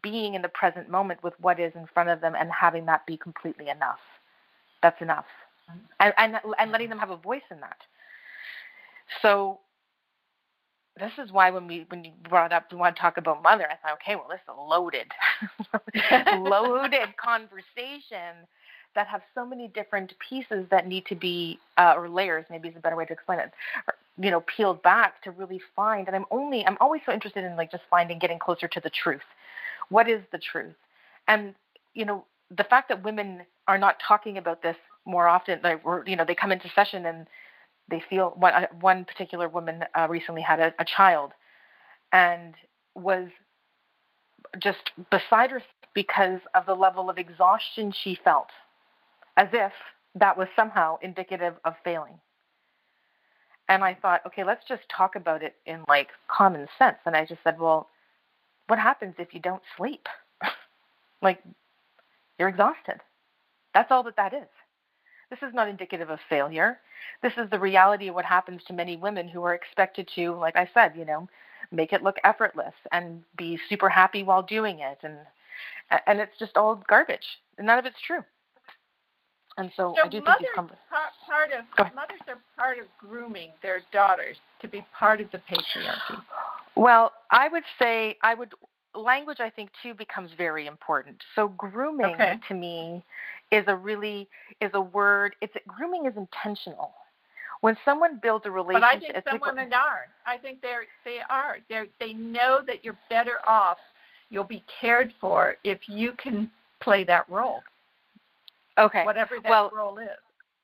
being in the present moment with what is in front of them and having that be completely enough. That's enough. And, and, and letting them have a voice in that. So this is why when we when you brought up we want to talk about mother, I thought, okay, well this is a loaded loaded conversation that have so many different pieces that need to be uh, or layers maybe is a better way to explain it or, you know peeled back to really find and i'm only i'm always so interested in like just finding getting closer to the truth what is the truth and you know the fact that women are not talking about this more often you know they come into session and they feel one uh, one particular woman uh, recently had a, a child and was just beside herself because of the level of exhaustion she felt as if that was somehow indicative of failing and I thought, okay, let's just talk about it in like common sense. And I just said, well, what happens if you don't sleep? like, you're exhausted. That's all that that is. This is not indicative of failure. This is the reality of what happens to many women who are expected to, like I said, you know, make it look effortless and be super happy while doing it and and it's just all garbage. None of it's true. And so, so I do think these part, part of mothers are part of grooming their daughters to be part of the patriarchy. Well, I would say I would language I think too becomes very important. So grooming okay. to me is a really is a word. It's grooming is intentional. When someone builds a relationship, but I think some women are. I think they're they are. They they know that you're better off. You'll be cared for if you can play that role. Okay. Whatever that well, role is,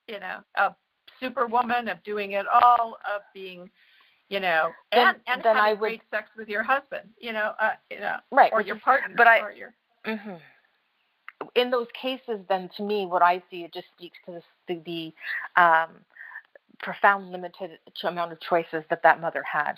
you know, a superwoman of doing it all, of being, you know, then, and and then having I would, great sex with your husband, you know, uh, you know, right, or your partner, but I, your. Mm-hmm. In those cases, then to me, what I see it just speaks to the, the um, profound limited amount of choices that that mother had.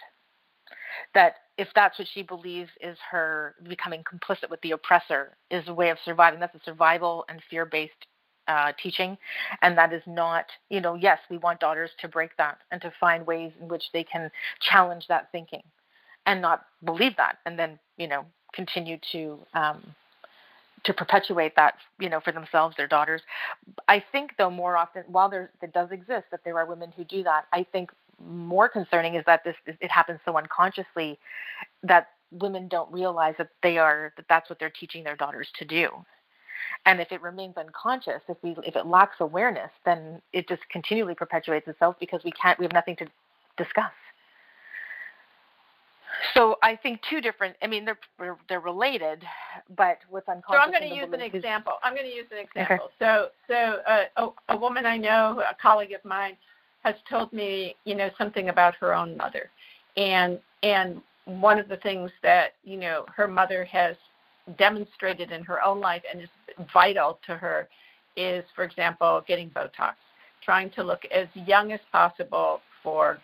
That if that's what she believes is her becoming complicit with the oppressor is a way of surviving, that's a survival and fear based uh, teaching, and that is not, you know, yes, we want daughters to break that and to find ways in which they can challenge that thinking and not believe that, and then, you know, continue to um, to perpetuate that, you know, for themselves, their daughters. I think, though, more often, while there it does exist that there are women who do that, I think more concerning is that this it happens so unconsciously that women don't realize that they are that that's what they're teaching their daughters to do and if it remains unconscious, if we if it lacks awareness, then it just continually perpetuates itself because we can't we have nothing to discuss. So I think two different. I mean, they're they're related, but what's unconscious. So I'm going to use an example. I'm going to use an example. Okay. So so uh, a, a woman I know, a colleague of mine, has told me you know something about her own mother, and and one of the things that you know her mother has demonstrated in her own life and is vital to her is, for example, getting Botox, trying to look as young as possible for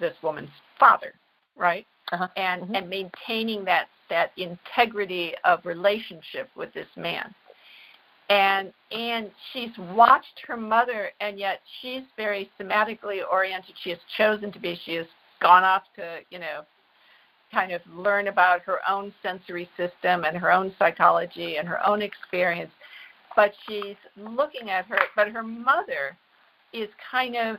this woman's father, right? Uh-huh. And mm-hmm. and maintaining that that integrity of relationship with this man. And and she's watched her mother, and yet she's very somatically oriented. She has chosen to be. She has gone off to you know kind of learn about her own sensory system and her own psychology and her own experience. But she's looking at her, but her mother is kind of,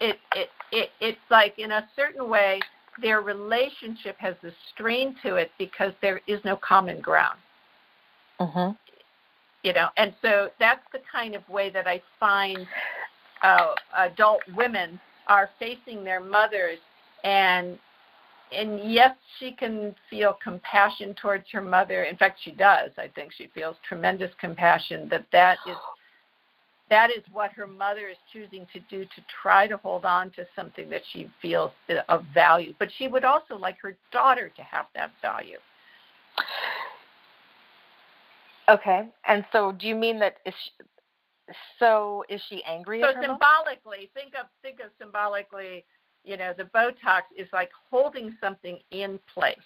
it, it, it, it's like in a certain way, their relationship has a strain to it because there is no common ground. Mm-hmm. You know, and so that's the kind of way that I find uh, adult women are facing their mothers and and yes, she can feel compassion towards her mother. In fact, she does. I think she feels tremendous compassion that that is that is what her mother is choosing to do to try to hold on to something that she feels of value. But she would also like her daughter to have that value. Okay, and so do you mean that is she, so is she angry? So symbolically, mom? think of think of symbolically you know, the Botox is like holding something in place.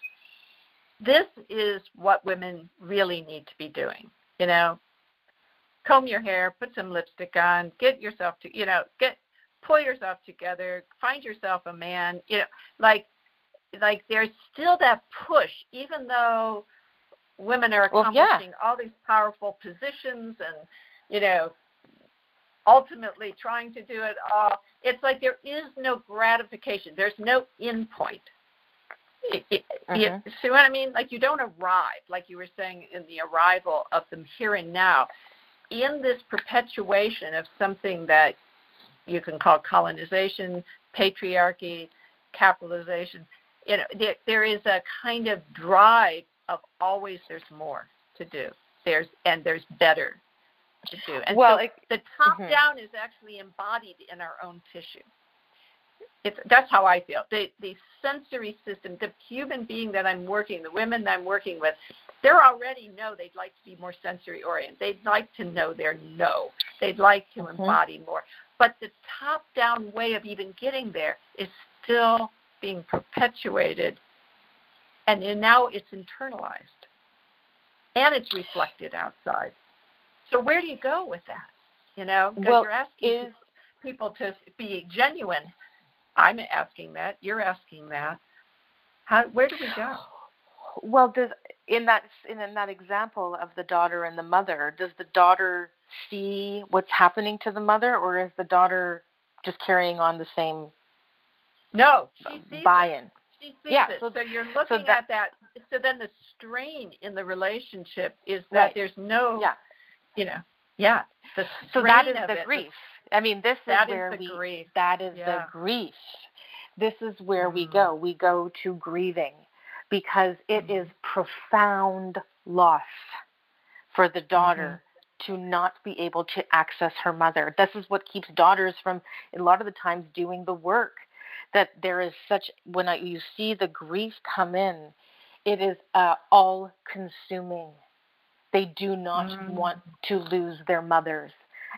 This is what women really need to be doing. You know, comb your hair, put some lipstick on, get yourself to, you know, get pull yourself together, find yourself a man. You know, like like there's still that push, even though women are accomplishing well, yeah. all these powerful positions and you know ultimately trying to do it all. It's like there is no gratification. There's no end point. It, it, uh-huh. see what I mean? Like you don't arrive, like you were saying in the arrival of them here and now, in this perpetuation of something that you can call colonization, patriarchy, capitalization. You know, there, there is a kind of drive of always there's more to do. There's and there's better to do. And well, so it, the top mm-hmm. down is actually embodied in our own tissue. It's, that's how I feel. The, the sensory system, the human being that I'm working, the women that I'm working with, they already know they'd like to be more sensory oriented. They'd like to know their no. They'd like to mm-hmm. embody more. But the top down way of even getting there is still being perpetuated and now it's internalized and it's reflected outside. So where do you go with that? You know, because well, you're asking is, people to be genuine. I'm asking that. You're asking that. How? Where do we go? Well, does in that in, in that example of the daughter and the mother, does the daughter see what's happening to the mother, or is the daughter just carrying on the same? No, she sees buy-in. It. She sees yeah, it. So, so you're looking so that, at that. So then the strain in the relationship is that right. there's no, yeah. You know, yeah. The so that is the it, grief. I mean, this is where is we. Grief. That is yeah. the grief. This is where mm we go. We go to grieving because it mm is profound loss for the daughter mm-hmm. to not be able to access her mother. This is what keeps daughters from a lot of the times doing the work. That there is such when I, you see the grief come in, it is uh, all consuming. They do not mm want to lose their mothers.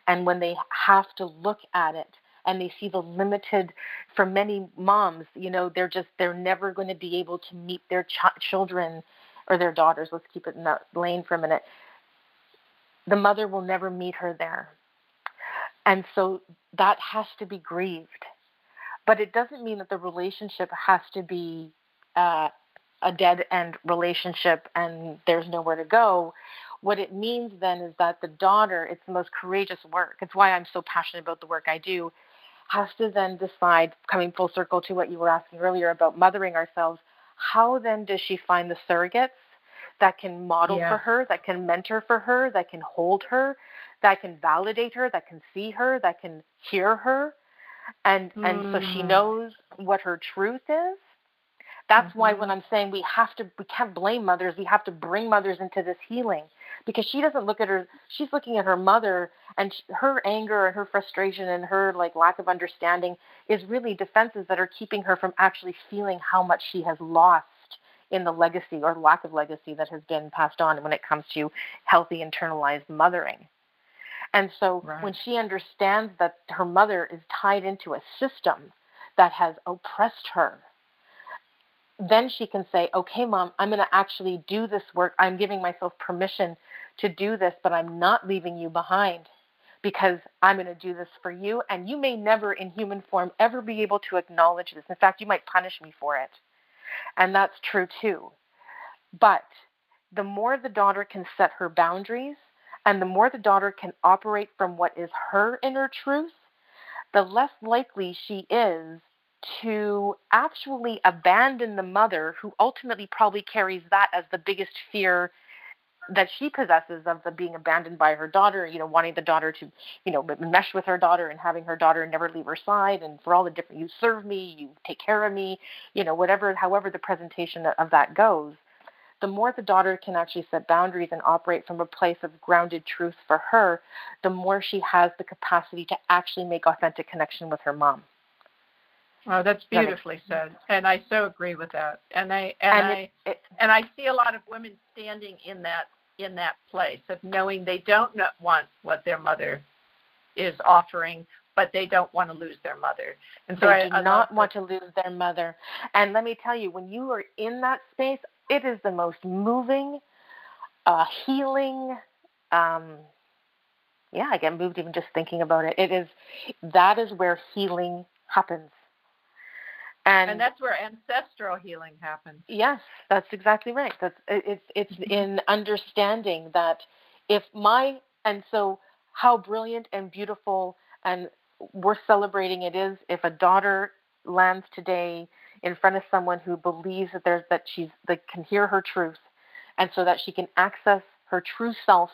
And when they have to look at it and they see the limited, for many moms, you know, they're just, they're never going to be able to meet their ch- children or their daughters. Let's keep it in that lane for a minute. The mother will never meet her there. And so that has to be grieved. But it doesn't mean that the relationship has to be uh, a dead end relationship and there's nowhere to go. What it means then is that the daughter, it's the most courageous work. It's why I'm so passionate about the work I do, has to then decide, coming full circle to what you were asking earlier about mothering ourselves, how then does she find the surrogates that can model yeah. for her, that can mentor for her, that can hold her, that can validate her, that can see her, that can hear her, and mm. and so she knows what her truth is. That's mm-hmm. why when I'm saying we have to, we can't blame mothers. We have to bring mothers into this healing because she doesn't look at her. She's looking at her mother, and she, her anger and her frustration and her like lack of understanding is really defenses that are keeping her from actually feeling how much she has lost in the legacy or lack of legacy that has been passed on when it comes to healthy internalized mothering. And so right. when she understands that her mother is tied into a system that has oppressed her, then she can say, okay, mom, I'm going to actually do this work. I'm giving myself permission to do this, but I'm not leaving you behind because I'm going to do this for you. And you may never, in human form, ever be able to acknowledge this. In fact, you might punish me for it. And that's true too. But the more the daughter can set her boundaries and the more the daughter can operate from what is her inner truth, the less likely she is to actually abandon the mother who ultimately probably carries that as the biggest fear that she possesses of the being abandoned by her daughter, you know, wanting the daughter to, you know, mesh with her daughter and having her daughter never leave her side and for all the different you serve me, you take care of me, you know, whatever however the presentation of that goes, the more the daughter can actually set boundaries and operate from a place of grounded truth for her, the more she has the capacity to actually make authentic connection with her mom. Oh, that's beautifully said, and I so agree with that. And I and, and I it, and I see a lot of women standing in that in that place of knowing they don't want what their mother is offering, but they don't want to lose their mother. And so they I do I not want to lose their mother. And let me tell you, when you are in that space, it is the most moving, uh, healing. Um, yeah, I get moved even just thinking about it. It is that is where healing happens. And, and, that's where ancestral healing happens. Yes, that's exactly right. That's it's it's mm-hmm. in understanding that if my and so how brilliant and beautiful and worth celebrating it is if a daughter lands today in front of someone who believes that there's that she's that can hear her truth and so that she can access her true self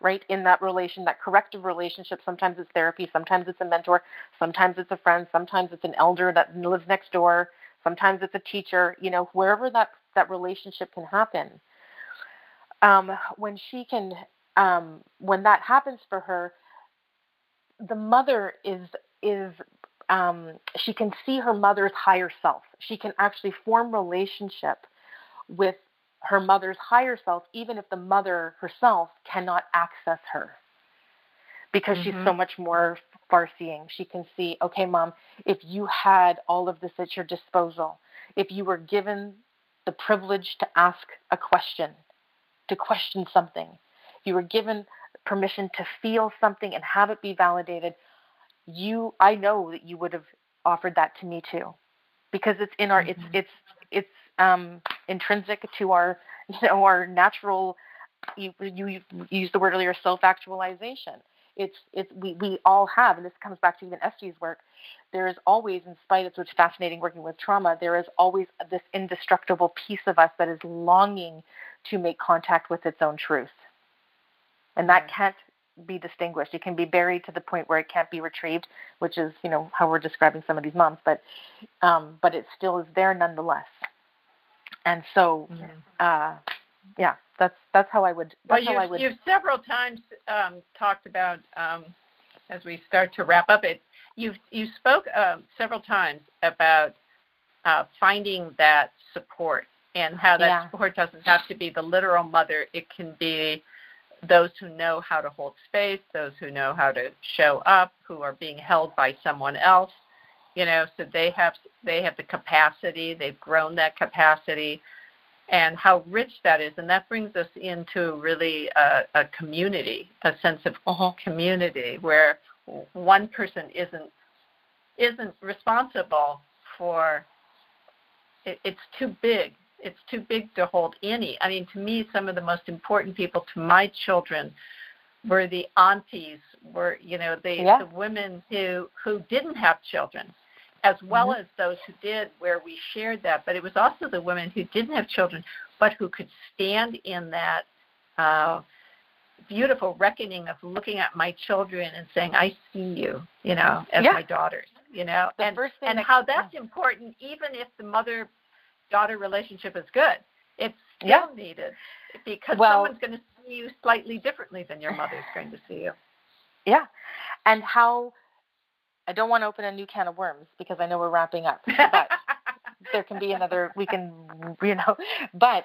right in that relation that corrective relationship. Sometimes it's therapy sometimes it's a mentor sometimes it's a friend sometimes it's an elder that lives next door sometimes it's a teacher you know wherever that that relationship can happen. Um, when she can um, when that happens for her the mother is is um, she can see her mother's higher self. She can actually form relationship with her mother's higher self, even if the mother herself cannot access her. Because mm-hmm. she's so mm-hmm. much more far seeing. She can see, okay, mom, if you had all of this at your disposal, if you were given the privilege to ask a question, to question something, you were given permission to feel something and have it be validated, you I know that you would have offered that to me too. Because it's in our mm-hmm. it's it's it's um intrinsic to our you know our natural you you, used the word earlier self actualization it's it's we, we all have and this comes back to even Estes's work there is always in spite of what's fascinating working with trauma there is always this indestructible piece of us that is longing to make contact with its own truth. And that can't be distinguished. It can be buried to the point where it can't be retrieved which is you know how we're describing some of these moms but um, but it still is there nonetheless and so uh, yeah that's that's how I would. That's well, you've, would... you've several times um, talked about um, as we start to wrap up it. You've you spoke uh, several times about uh, finding that support and how that yeah. support doesn't have to be the literal mother. It can be those who know how to hold space, those who know how to show up, who are being held by someone else. You know, so they have they have the capacity. They've grown that capacity and how rich that is. And that brings us into really a, a community, a sense of uh-huh. community where one person isn't isn't responsible for it, it's too big it's too big to hold any i mean to me some of the most important people to my children were the aunties were you know the yeah. the women who who didn't have children as well mm-hmm. as those who did, where we shared that. But it was also the women who didn't have children, but who could stand in that uh, beautiful reckoning of looking at my children and saying, "I see you," you know, as yeah. my daughters, you know, the and and how that's important, even if the mother-daughter relationship is good, it's still yeah. needed because well, someone's going to see you slightly differently than your mother's going to see you. Yeah, and how I don't want to open a new can of worms because I know we're wrapping up. But there can be another. We can, you know. But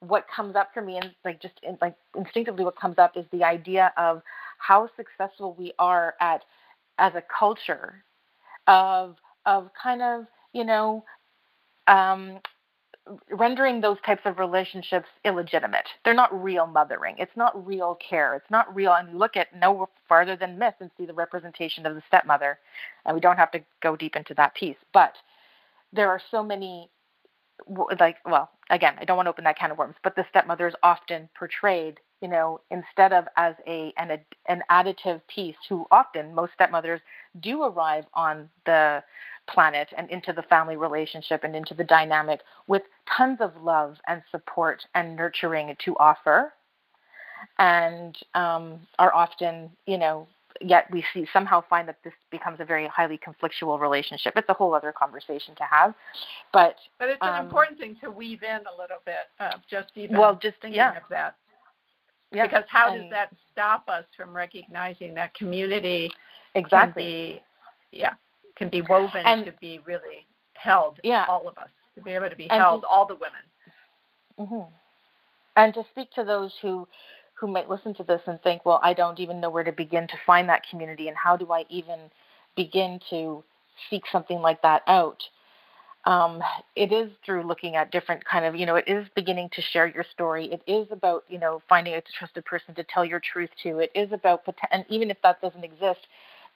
what comes up for me, and like just in, like instinctively, what comes up is the idea of how successful we are at as a culture of of kind of you know um, rendering those types of relationships illegitimate. They're not real mothering. It's not real care. It's not real. And you look at no farther than myth and see the representation of the stepmother. And we don't have to go deep into that piece. But there are so many, like, well, again, I don't want to open that can of worms, but the stepmother is often portrayed, you know, instead of as a an, an additive piece who often, most stepmothers do arrive on the planet and into the family relationship and into the dynamic with tons of love and support and nurturing to offer and um, are often you know yet we see somehow find that this becomes a very highly conflictual relationship it's a whole other conversation to have but but it's an um, important thing to weave in a little bit uh, just even well just thinking yeah. of that yeah. because how and, does that stop us from recognizing that community exactly yeah can be woven and, to be really held. Yeah. all of us to be able to be and held, to, all the women. Mm-hmm. And to speak to those who who might listen to this and think, well, I don't even know where to begin to find that community, and how do I even begin to seek something like that out? Um, it is through looking at different kind of, you know, it is beginning to share your story. It is about, you know, finding a trusted person to tell your truth to. It is about, and even if that doesn't exist,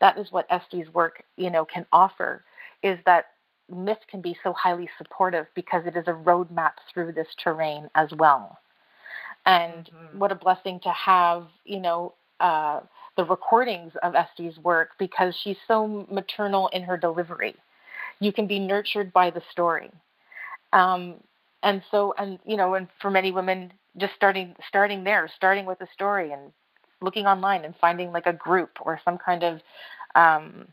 that is what Estes's work, you know, can offer, is that myth can be so highly supportive because it is a roadmap through this terrain as well. And mm-hmm. what a blessing to have, you know, uh, the recordings of Estes's work because she's so maternal in her delivery. You can be nurtured by the story. Um, and so, and you know, and for many women, just starting starting there, starting with a story and looking online and finding like a group or some kind of um,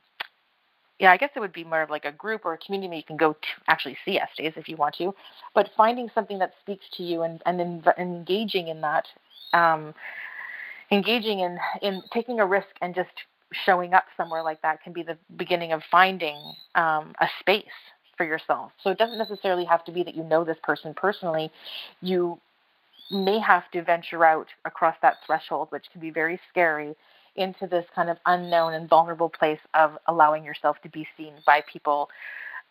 yeah, I guess it would be more of like a group or a community you can go to actually see Estes if you want to, but finding something that speaks to you and, and in, engaging in that, um, engaging in, in taking a risk and just showing up somewhere like that can be the beginning of finding um, a space for yourself. So it doesn't necessarily have to be that you know this person personally. You may have to venture out across that threshold, which can be very scary, into this kind of unknown and vulnerable place of allowing yourself to be seen by people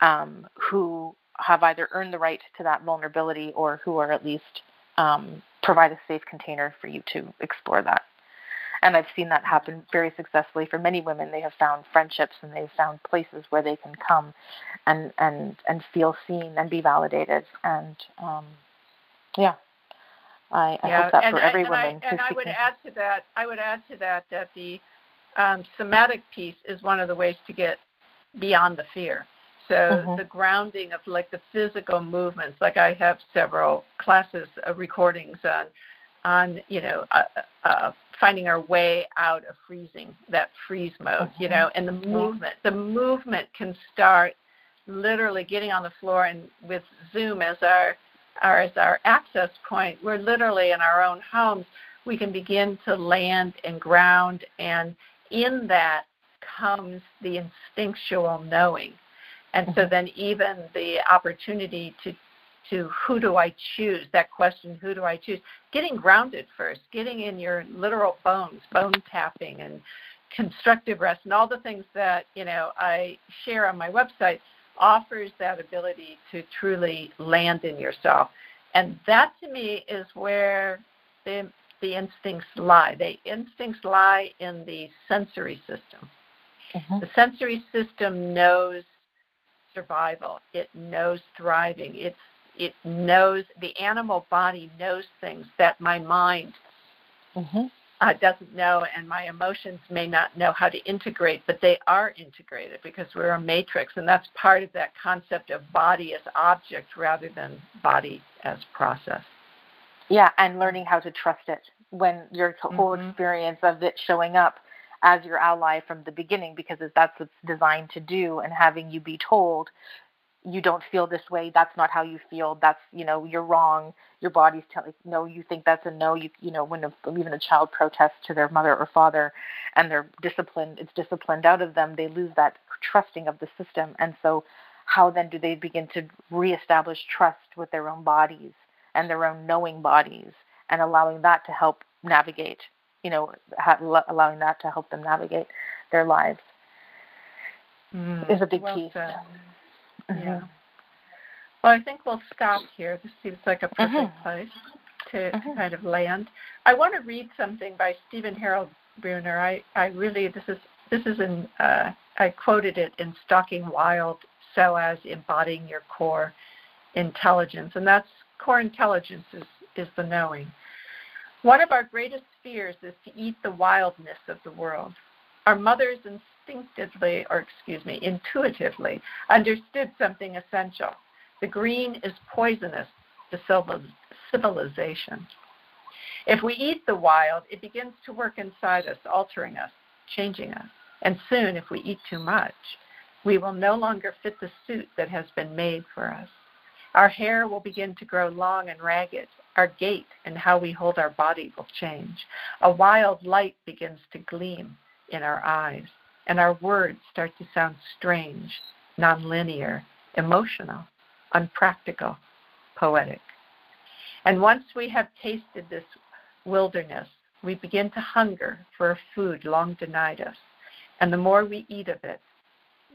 um, who have either earned the right to that vulnerability or who are at least um, provide a safe container for you to explore that. And I've seen that happen very successfully for many women. They have found friendships and they've found places where they can come and and and feel seen and be validated. And um, yeah, I, I yeah, hope that and, for every and woman. I, and I would add to that. I would add to that that the um, somatic piece is one of the ways to get beyond the fear. So mm-hmm. the grounding of like the physical movements, like I have several classes, uh, recordings on, on you know, uh, uh, finding our way out of freezing, that freeze mode, mm-hmm. you know, and the movement. The movement can start literally getting on the floor and with Zoom as our, our as our access point. We're literally in our own homes. We can begin to land and ground, and in that comes the instinctual knowing and so mm-hmm. then even the opportunity to to who do I choose, that question, who do I choose, getting grounded first, getting in your literal bones, bone tapping and constructive rest and all the things that, you know, I share on my website offers that ability to truly land in yourself. And that to me is where the the instincts lie. The instincts lie in the sensory system. Mm-hmm. The sensory system knows survival. It knows thriving. It's it knows the animal body knows things that my mind mm-hmm. Uh, doesn't know, and my emotions may not know how to integrate, but they are integrated because we're a matrix, and that's part of that concept of body as object rather than body as process. Yeah, and learning how to trust it when your whole mm-hmm. experience of it showing up as your ally from the beginning because that's what's designed to do and having you be told you don't feel this way that's not how you feel that's you know you're wrong your body's telling no you think that's a no you you know when a, even a child protests to their mother or father and they're disciplined it's disciplined out of them they lose that trusting of the system and so how then do they begin to reestablish trust with their own bodies and their own knowing bodies and allowing that to help navigate you know, ha- allowing that to help them navigate their lives mm, is a big well piece. Mm-hmm. Yeah. Well, I think we'll stop here. This seems like a perfect mm-hmm. place to, to, kind of land. I want to read something by Stephen Harrod Buhner. I, I really this is this is in uh, I quoted it in Stalking Wild, so as embodying your core intelligence, and that's core intelligence is is the knowing. One of our greatest fears is to eat the wildness of the world. Our mothers instinctively, or excuse me, intuitively understood something essential. The green is poisonous to civilization. If we eat the wild, it begins to work inside us, altering us, changing us. And soon, if we eat too much, we will no longer fit the suit that has been made for us. Our hair will begin to grow long and ragged. Our gait and how we hold our body will change. A wild light begins to gleam in our eyes, and our words start to sound strange, nonlinear, emotional, unpractical, poetic. And once we have tasted this wilderness, we begin to hunger for a food long denied us. And the more we eat of it,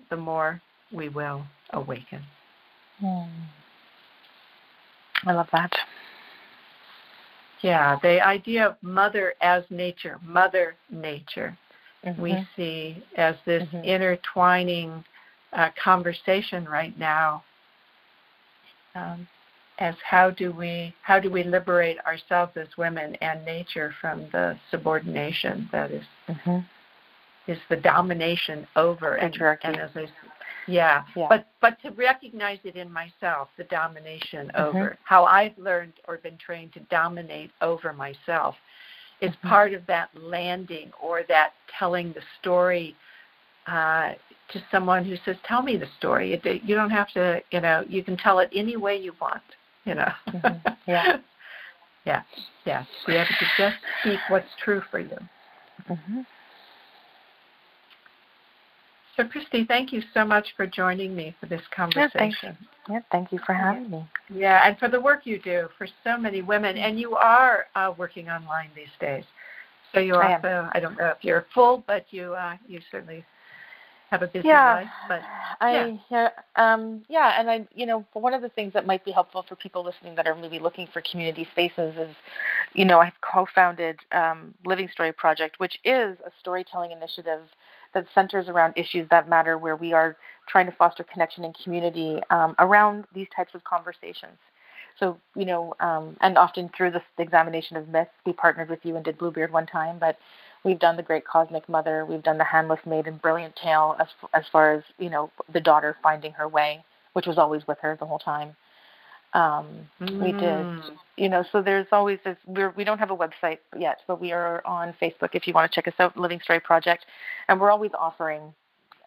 the more we will awaken. Mm. I love that. Yeah, the idea of mother as nature, mother nature, mm-hmm. we see as this mm-hmm. intertwining uh, conversation right now. Um, as how do we how do we liberate ourselves as women and nature from the subordination that is, mm-hmm. is the domination over and, and as I yeah. yeah. But but to recognize it in myself, the domination mm-hmm. over how I've learned or been trained to dominate over myself is mm-hmm. part of that landing or that telling the story uh, to someone who says, "Tell me the story." It, you don't have to, you know, you can tell it any way you want, you know. Mm-hmm. Yeah. yeah. Yeah. You have to just speak what's true for you. Mm-hmm. So, Christy, thank you so much for joining me for this conversation. Yeah, thank you. Yeah, thank you for having me. Yeah, and for the work you do for so many women. And you are uh, working online these days. So you also. I don't know if you're full, but you uh, you certainly have a busy yeah, life, but I yeah. yeah, um, yeah, and I you know one of the things that might be helpful for people listening that are maybe looking for community spaces is, you know, I've co-founded um, Living Story Project, which is a storytelling initiative that centers around issues that matter, where we are trying to foster connection and community um, around these types of conversations. So, you know, um, and often through this examination of myths, we partnered with you and did Bluebeard one time, but we've done the Great Cosmic Mother, we've done the Handless Maiden Brilliant Tale as as far as you know the daughter finding her way, which was always with her the whole time. Um, mm. We did, you know. So there's always this. We're we don't have a website yet, but we are on Facebook if you want to check us out, Living Story Project, and we're always offering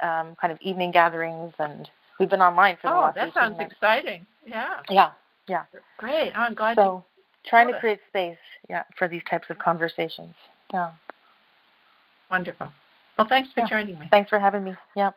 um, kind of evening gatherings, and we've been online for the oh, last. Oh, that sounds months. exciting! Yeah. Yeah. Yeah. Great. Oh, I'm glad. So trying to create space, yeah, for these types of conversations. Yeah. Wonderful. Well, thanks for yeah. joining me. Thanks for having me. Yeah.